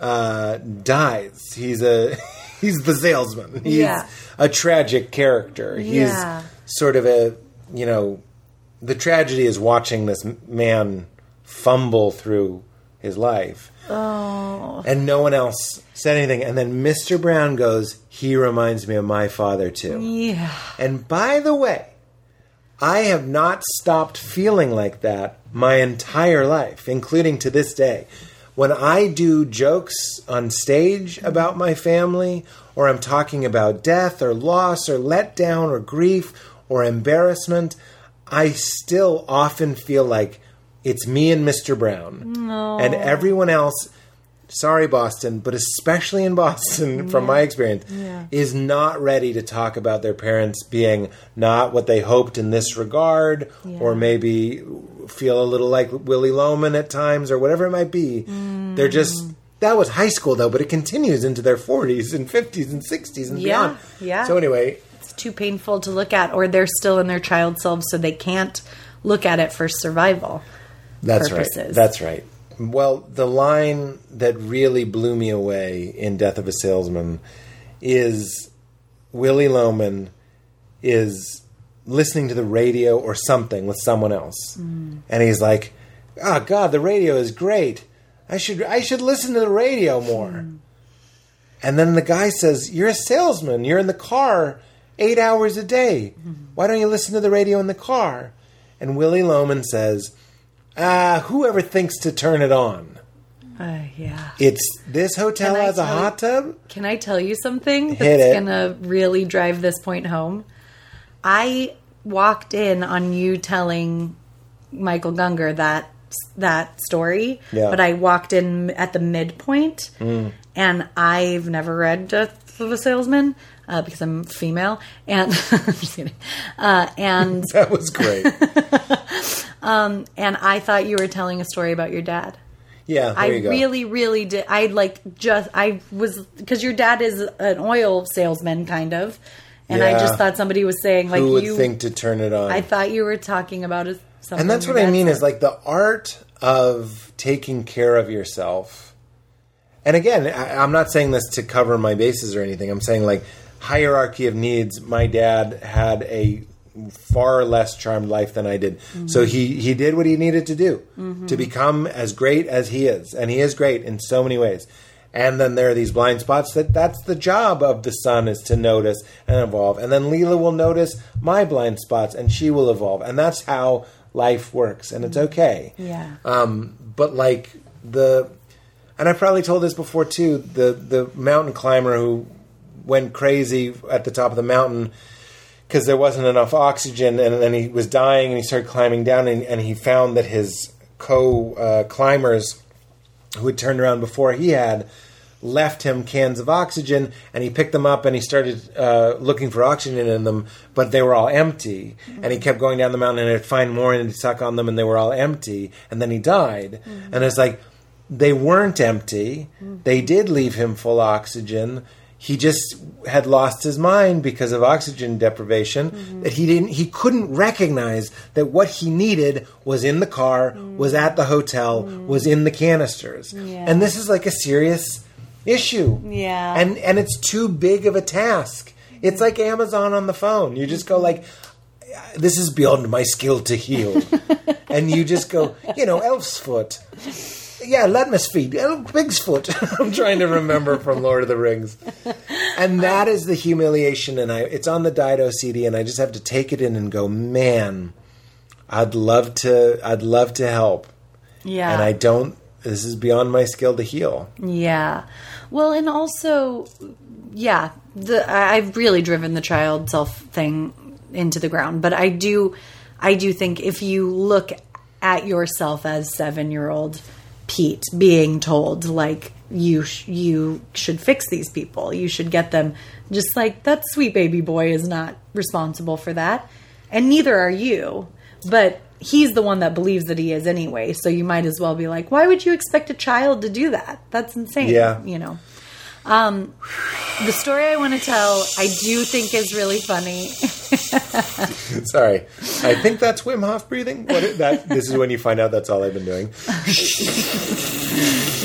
uh, dies. He's a he's the salesman. He's Yeah. a tragic character. He's Yeah. sort of a you know the tragedy is watching this man fumble through his life. Oh. And no one else said anything. And then Mr. Brown goes, "He reminds me of my father too." yeah, And by the way, I have not stopped feeling like that my entire life, including to this day. When I do jokes on stage about my family, or I'm talking about death or loss or letdown or grief or embarrassment, I still often feel like it's me and Mr. Brown. And everyone else sorry boston but especially in boston from my experience is not ready to talk about their parents being not what they hoped in this regard or maybe feel a little like willy loman at times or whatever it might be mm. they're just that was high school though but it continues into their 40s and 50s and 60s and Yeah, beyond yeah. so anyway it's too painful to look at, or they're still in their child selves, so they can't look at it for survival. That's purposes. right. That's right. Well, the line that really blew me away in Death of a Salesman is Willy Loman is listening to the radio or something with someone else. Mm. And he's like, "Oh god, the radio is great. I should I should listen to the radio more." Mm. And then the guy says, "You're a salesman. You're in the car 8 hours a day. Mm-hmm. Why don't you listen to the radio in the car?" And Willy Loman says, Ah, whoever thinks to turn it on. Uh, yeah. It's this hotel Can I has a tell- hot tub. Can I tell you something Hit that's it. gonna really drive this point home? I walked in on you telling Michael Gungor that that story, Yeah. Mm. but I walked in at the midpoint, and I've never read Death of a Salesman uh, because I'm female, and I'm just kidding. Uh, and That was great. Um, and I thought you were telling a story about your dad. Yeah, there I you go. really, really did. I like just I was because your dad is an oil salesman, kind of, and I Yeah. just thought somebody was saying like Who would you. think to turn it on? I thought you were talking about a, something. and that's your what I dad mean said. is like the art of taking care of yourself. And again, I, I'm not saying this to cover my bases or anything. I'm saying like hierarchy of needs. My dad had a far less charmed life than I did. So mm-hmm. he he did what he needed to do mm-hmm. to become as great as he is, and he is great in so many ways. And then there are these blind spots that that's the job of the son is to notice and evolve. And then Leela will notice my blind spots and she will evolve. And that's how life works. And it's mm. okay. Yeah. Um, but like the, and I probably told this before too. The the mountain climber who went crazy at the top of the mountain because there wasn't enough oxygen, and then he was dying, and he started climbing down, and, and he found that his co uh, climbers who had turned around before he had left him cans of oxygen and he picked them up and he started uh, looking for oxygen in them but they were all empty. And he kept going down the mountain and he'd find more and he'd suck on them and they were all empty and then he died. And it's like they weren't empty. They did leave him full oxygen he just had lost his mind because of oxygen deprivation mm-hmm. that he didn't he couldn't recognize that what he needed was in the car mm. was at the hotel mm. was in the canisters. Yeah. and this is like a serious issue. Yeah. and and it's too big of a task. It's like amazon on the phone. You just go mm-hmm. like this is beyond my skill to heal. And you just go you know elf's foot yeah, Latmus feet, Elf oh, Big's foot. I'm trying to remember from Lord of the Rings, and that is the humiliation. And I, it's on the Dido CD, and I just have to take it in and go, man, I'd love to, I'd love to help, yeah, and I don't. This is beyond my skill to heal. Yeah. Well, and also, yeah, the I've really driven the child self thing into the ground, but I do, I do think if you look at yourself as seven year old Pete being told like you sh- you should fix these people, you should get them, just like that sweet baby boy is not responsible for that, and neither are you, but. He's the one that believes that he is anyway, so you might as well be like, why would you expect a child to do that? That's insane. Yeah. You know. Um, the story I want to tell, I do think is really funny. Sorry, I think that's Wim Hof breathing. What that? This is when you find out that's all I've been doing.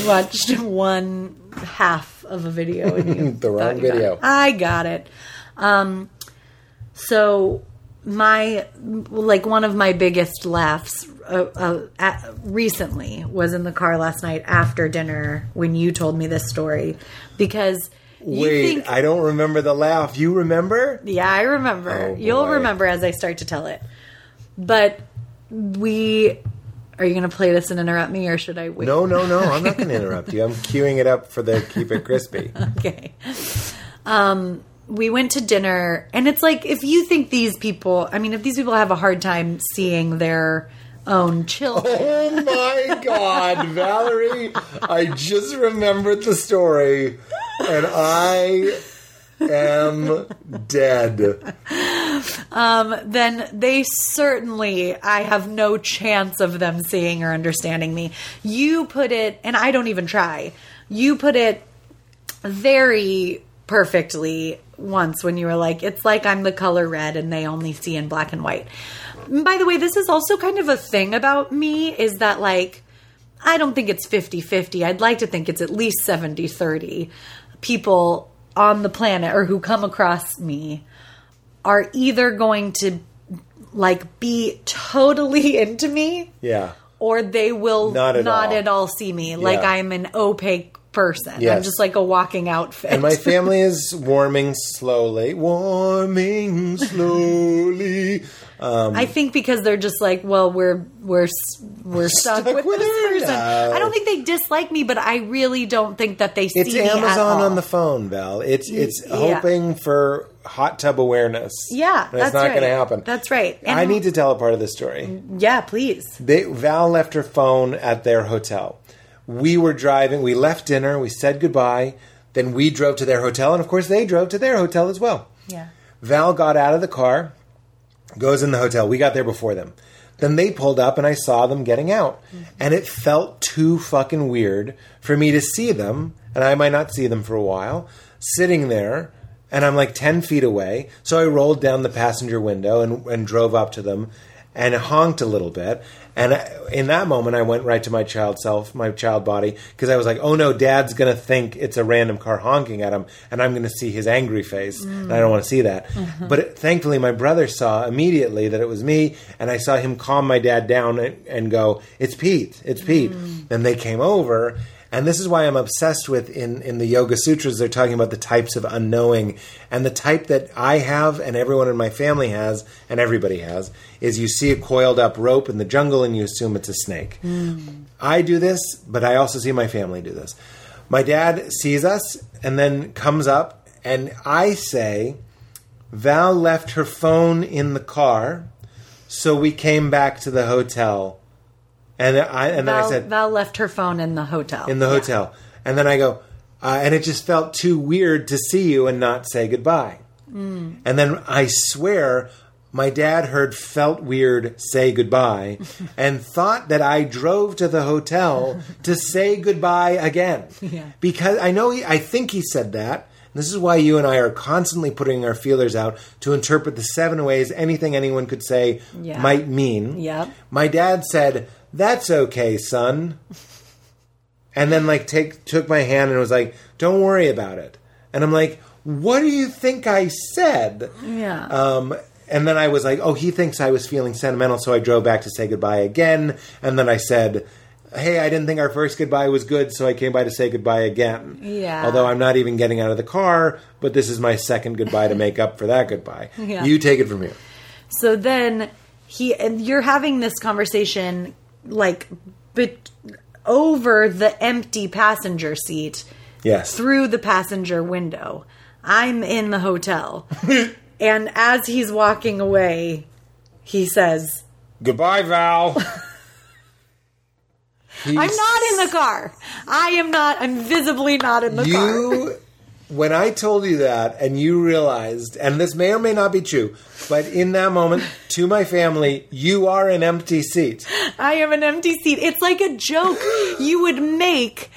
Watched one half of a video and you The wrong got video. it. I got it. Um, so my like one of my biggest laughs uh, uh, at, recently was in the car last night after dinner when you told me this story because you Wait, think I don't remember the laugh. You remember? Yeah, I remember. Oh, You'll remember as I start to tell it. But we are you going to play this and interrupt me or should I wait? No, no, no. I'm not going to interrupt you. I'm queuing it up for the keep it crispy. Okay. Um we went to dinner and it's like if you think these people, I mean if these people have a hard time seeing their own children. Oh my God, Valerie! I just remembered the story, and I am dead. Um, then they certainly I have no chance of them seeing or understanding me. You put it and I don't even try. You put it very perfectly once when you were like it's like I'm the color red and they only see in black and white. By the way, this is also kind of a thing about me is that like I don't think it's 50-50. I'd like to think it's at least 70-30 people on the planet or who come across me are either going to like be totally into me Yeah. or they will Not at all. all see me like I'm an opaque person. I'm just like a walking outfit. And my family is warming slowly. Warming slowly. Um, I think because they're just like, well, we're we're we're stuck, Stuck with, with this person. now. I don't think they dislike me, but I really don't think that they see It's Amazon on the phone, Val. It's it's yeah. hoping for hot tub awareness. Yeah, that's not right. going to happen. That's right. And- I need to tell a part of the story. Yeah, please. They, Val left her phone at their hotel. We were driving. We left dinner. We said goodbye. Then we drove to their hotel, and of course, they drove to their hotel as well. Yeah. Val got out of the car, goes in the hotel. We got there before them. Then they pulled up, and I saw them getting out. Mm-hmm. And it felt too fucking weird for me to see them, and I might not see them for a while, sitting there, and I'm like 10 feet away. So I rolled down the passenger window and, and drove up to them and honked a little bit. And I- in that moment, I went right to my child self, my child body, because I was like, oh no, dad's going to think it's a random car honking at him, and I'm going to see his angry face, and I don't want to see that. Mm-hmm. But it, thankfully, my brother saw immediately that it was me, and I saw him calm my dad down and, and go, it's Pete, it's Pete. Mm. and they came over. And this is why I'm obsessed with in, in the Yoga Sutras, they're talking about the types of unknowing. And the type that I have and everyone in my family has and everybody has is you see a coiled up rope in the jungle and you assume it's a snake. Hmm. I do this, but I also see my family do this. My dad sees us and then comes up and I say, Val left her phone in the car, so we came back to the hotel. And I and then I said, Val left her phone in the hotel. in the Yeah. hotel. And then I go, uh, and it just felt too weird to see you and not say goodbye. Mm. And then I swear, my dad heard felt weird say goodbye and thought that I drove to the hotel to say goodbye again. Yeah. Because I know, he, I think he said that. This is why you and I are constantly putting our feelers out to interpret the seven ways anything anyone could say Yeah. might mean. Yep. My dad said, "That's okay, son." And then like take took my hand and was like, "Don't worry about it." And I'm like, "What do you think I said?" Yeah. Um and then I was like, "Oh, he thinks I was feeling sentimental, so I drove back to say goodbye again." And then I said, "Hey, I didn't think our first goodbye was good, so I came by to say goodbye again." Yeah. Although I'm not even getting out of the car, but this is my second goodbye to make up for that goodbye. Yeah. You take it from here. So then he and you're having this conversation like bet- over the empty passenger seat Yes. through the passenger window. I'm in the hotel. and as he's walking away, he says, Goodbye, Val. I'm not in the car. I am not. I'm visibly not in the car. you when I told you that and you realized, and this may or may not be true, but in that moment, to my family, you are an empty seat. I am an empty seat. It's like a joke you would make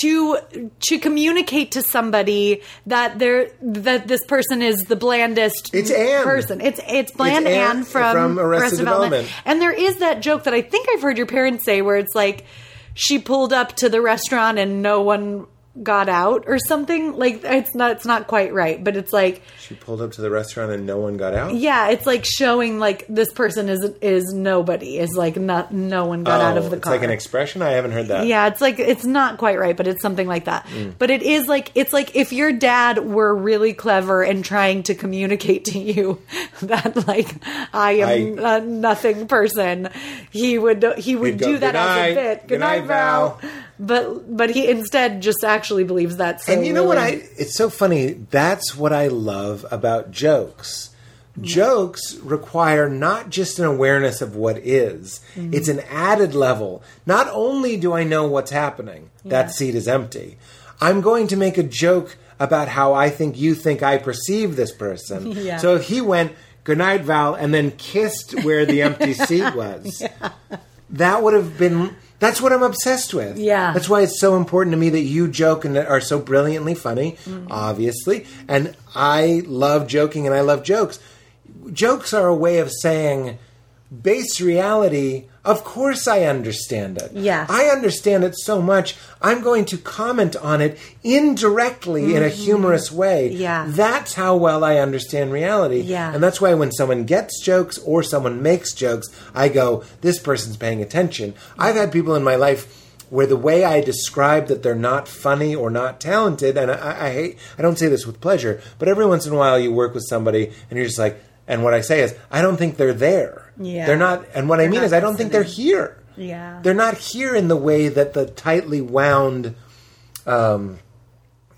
to to communicate to somebody that they're that this person is the blandest It's Anne. person. It's it's bland It's Anne Anne, from, from Arrested Development. And there is that joke that I think I've heard your parents say where it's like she pulled up to the restaurant and no one got out or something. Like it's not it's not quite right, but it's like She pulled up to the restaurant and no one got out. yeah, it's like showing like this person is is nobody. Is like not no one got out Oh, of the it's car. It's like an expression. I haven't heard that. Yeah, it's like it's not quite right, but it's something like that. Mm. But it is like it's like if your dad were really clever and trying to communicate to you that like I am I- a nothing person, he would he would He'd go, do that "Good as a bit. Good Good night, night, Val. Val." But but he instead just actually believes that. So And you know what I it's so funny. That's what I love about jokes. Jokes require not just an awareness of what is, Mm-hmm. it's an added level. Not only do I know what's happening, Yeah. that seat is empty, I'm going to make a joke about how I think you think I perceive this person. Yeah. So if he went, good night, Val, and then kissed where the empty seat was, that would have been. That's what I'm obsessed with. Yeah. That's why it's so important to me that you joke and are so brilliantly funny, Mm-hmm. obviously. And I love joking and I love jokes. Jokes are a way of saying, base reality, of course I understand it. Yes. I understand it so much, I'm going to comment on it indirectly in a humorous way. Mm-hmm. Yeah. That's how well I understand reality. Yeah. And that's why when someone gets jokes or someone makes jokes, I go, this person's paying attention. I've had people in my life where the way I describe that they're not funny or not talented, and I, I hate, I don't say this with pleasure, but every once in a while you work with somebody and you're just like, and what I say is, I don't think they're there. Yeah. They're not, and what I mean is, I don't think they're here. Yeah. They're not here in the way that the tightly wound um,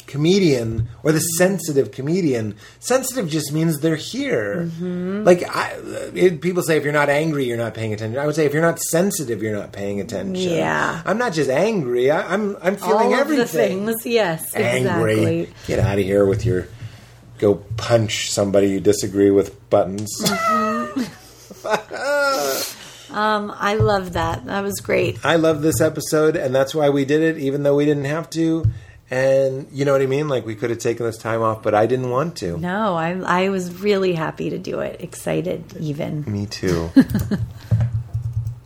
comedian or the sensitive comedian. Sensitive just means they're here. Mm-hmm. Like I, it, people say, if you're not angry, you're not paying attention. I would say, if you're not sensitive, you're not paying attention. Yeah. I'm not just angry. I, I'm I'm feeling All everything. things, yes, Angry. exactly. Get out of here with your go punch somebody you disagree with buttons. Um, I love that. That was great. I love this episode, and that's why we did it, even though we didn't have to. And you know what I mean? Like we could have taken this time off, but I didn't want to. No, I I was really happy to do it. Excited, even. Me too.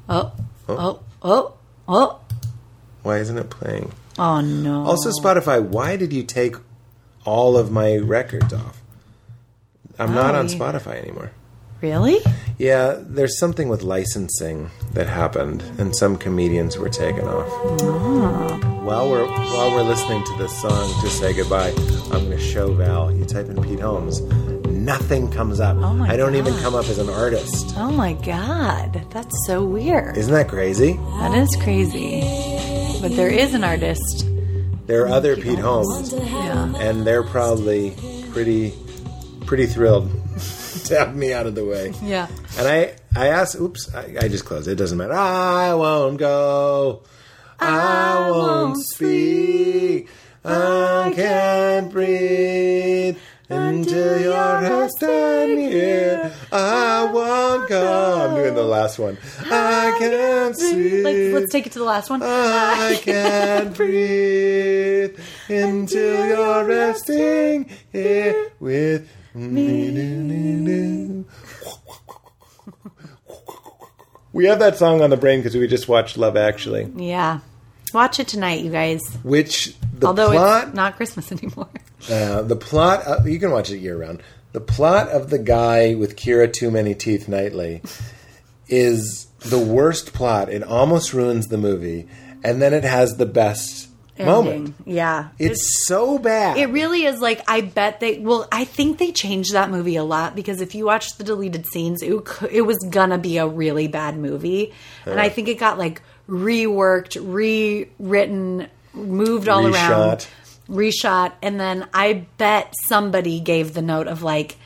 Oh, oh, oh, oh, why isn't it playing? oh no. Also, Spotify, why did you take all of my records off? I'm not Oh, on Spotify anymore. really? Yeah, there's something with licensing that happened, and some comedians were taken off. Oh. While we're while we're listening to this song to say goodbye, I'm going to show Val. You type in Pete Holmes, nothing comes up. Oh my I don't even God. come up as an artist. Oh my god, that's so weird. Isn't that crazy? That is crazy. But there is an artist. There are other Pete Holmes, Yeah. and they're probably pretty pretty thrilled to have me out of the way. Yeah. And I, I asked, oops, I, I just closed. It doesn't matter. I won't go. I, won't speak. I can't breathe until you're standing here. I won't go. I'm doing the last one. I can't see. Let's, let's take it to the last one. I can't breathe until you're resting here with me. We have that song on the brain because we just watched Love Actually, Yeah. Watch it tonight, you guys. which the Although plot, it's not Christmas anymore. Uh, the plot, uh, you can watch it year round. The plot of the guy with Keira Too Many Teeth Knightley is the worst plot. It almost ruins the movie, and then it has the best moment. Yeah. It's so bad. It really is like I bet they well I think they changed that movie a lot because if you watch the deleted scenes it, it was gonna be a really bad movie and I think it got like reworked, rewritten, moved all around, Reshot. and then I bet somebody gave the note of like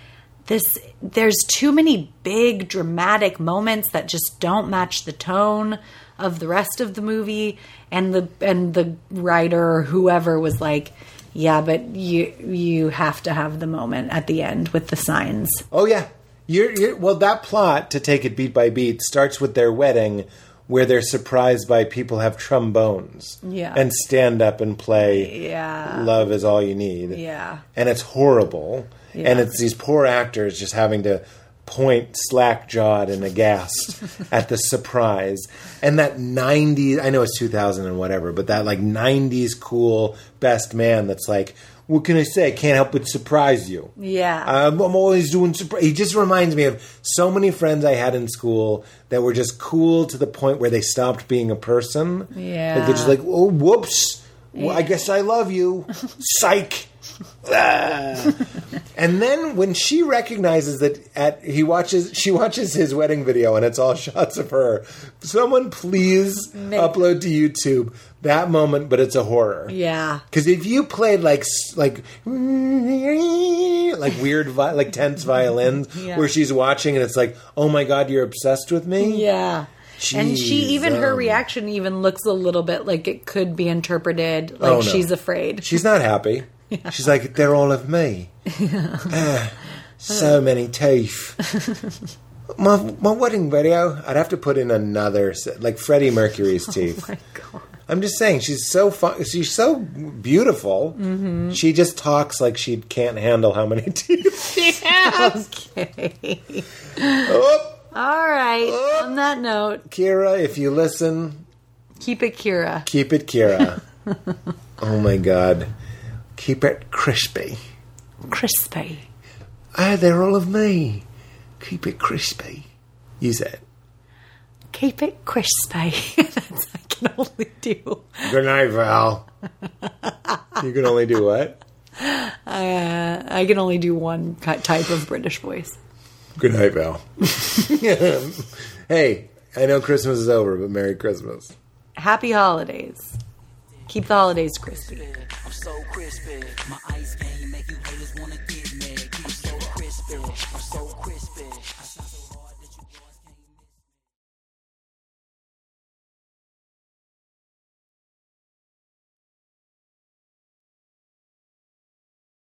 this there's too many big dramatic moments that just don't match the tone of the rest of the movie and the and the writer or whoever was like yeah but you you have to have the moment at the end with the signs Oh yeah, you're, you're well. That plot to take it beat by beat starts with their wedding, where they're surprised by people have trombones, Yeah. and stand up and play. Yeah. love is all you need. Yeah. and it's horrible, yeah. and it's these poor actors just having to point slack jawed and aghast at the surprise and that 90s i know it's 2000 and whatever but that like 90s cool best man that's like what can i say i can't help but surprise you Yeah. I'm, I'm always doing. Surprise. He just reminds me of so many friends I had in school that were just cool to the point where they stopped being a person. Yeah. like they're just like, oh, whoops. Well, I guess I love you. Psych. Ah. and then when she recognizes that at he watches she watches his wedding video and it's all shots of her. Someone please upload to YouTube that moment, but it's a horror. yeah. Because if you played like like like weird vi- like tense violins Yeah. where she's watching and it's like oh my god you're obsessed with me? Yeah. And she Jeez, even her um, reaction even looks a little bit like it could be interpreted like Oh, no. she's afraid. She's not happy. She's like they're all of me. Ah, so many teeth. My, my wedding video I'd have to put in another like Freddie Mercury's teeth. Oh my God. I'm just saying she's so fun. She's so beautiful. Mm-hmm. She just talks like she can't handle how many teeth she has. okay oh, all right on that note Keira, if you listen, keep it Keira keep it Keira. oh my God, keep it crispy. crispy Ah, they're all of me. Keep it crispy. You said. keep it crispy can only do. Good night, Val. you can only do what? Uh, I can only do one type of British voice. Good night, Val. hey, I know Christmas is over, but Merry Christmas. Happy holidays. Keep the holidays crispy. I'm so crispy. My ice game make you haters wanna get me. I'm so crispy. I'm so crispy.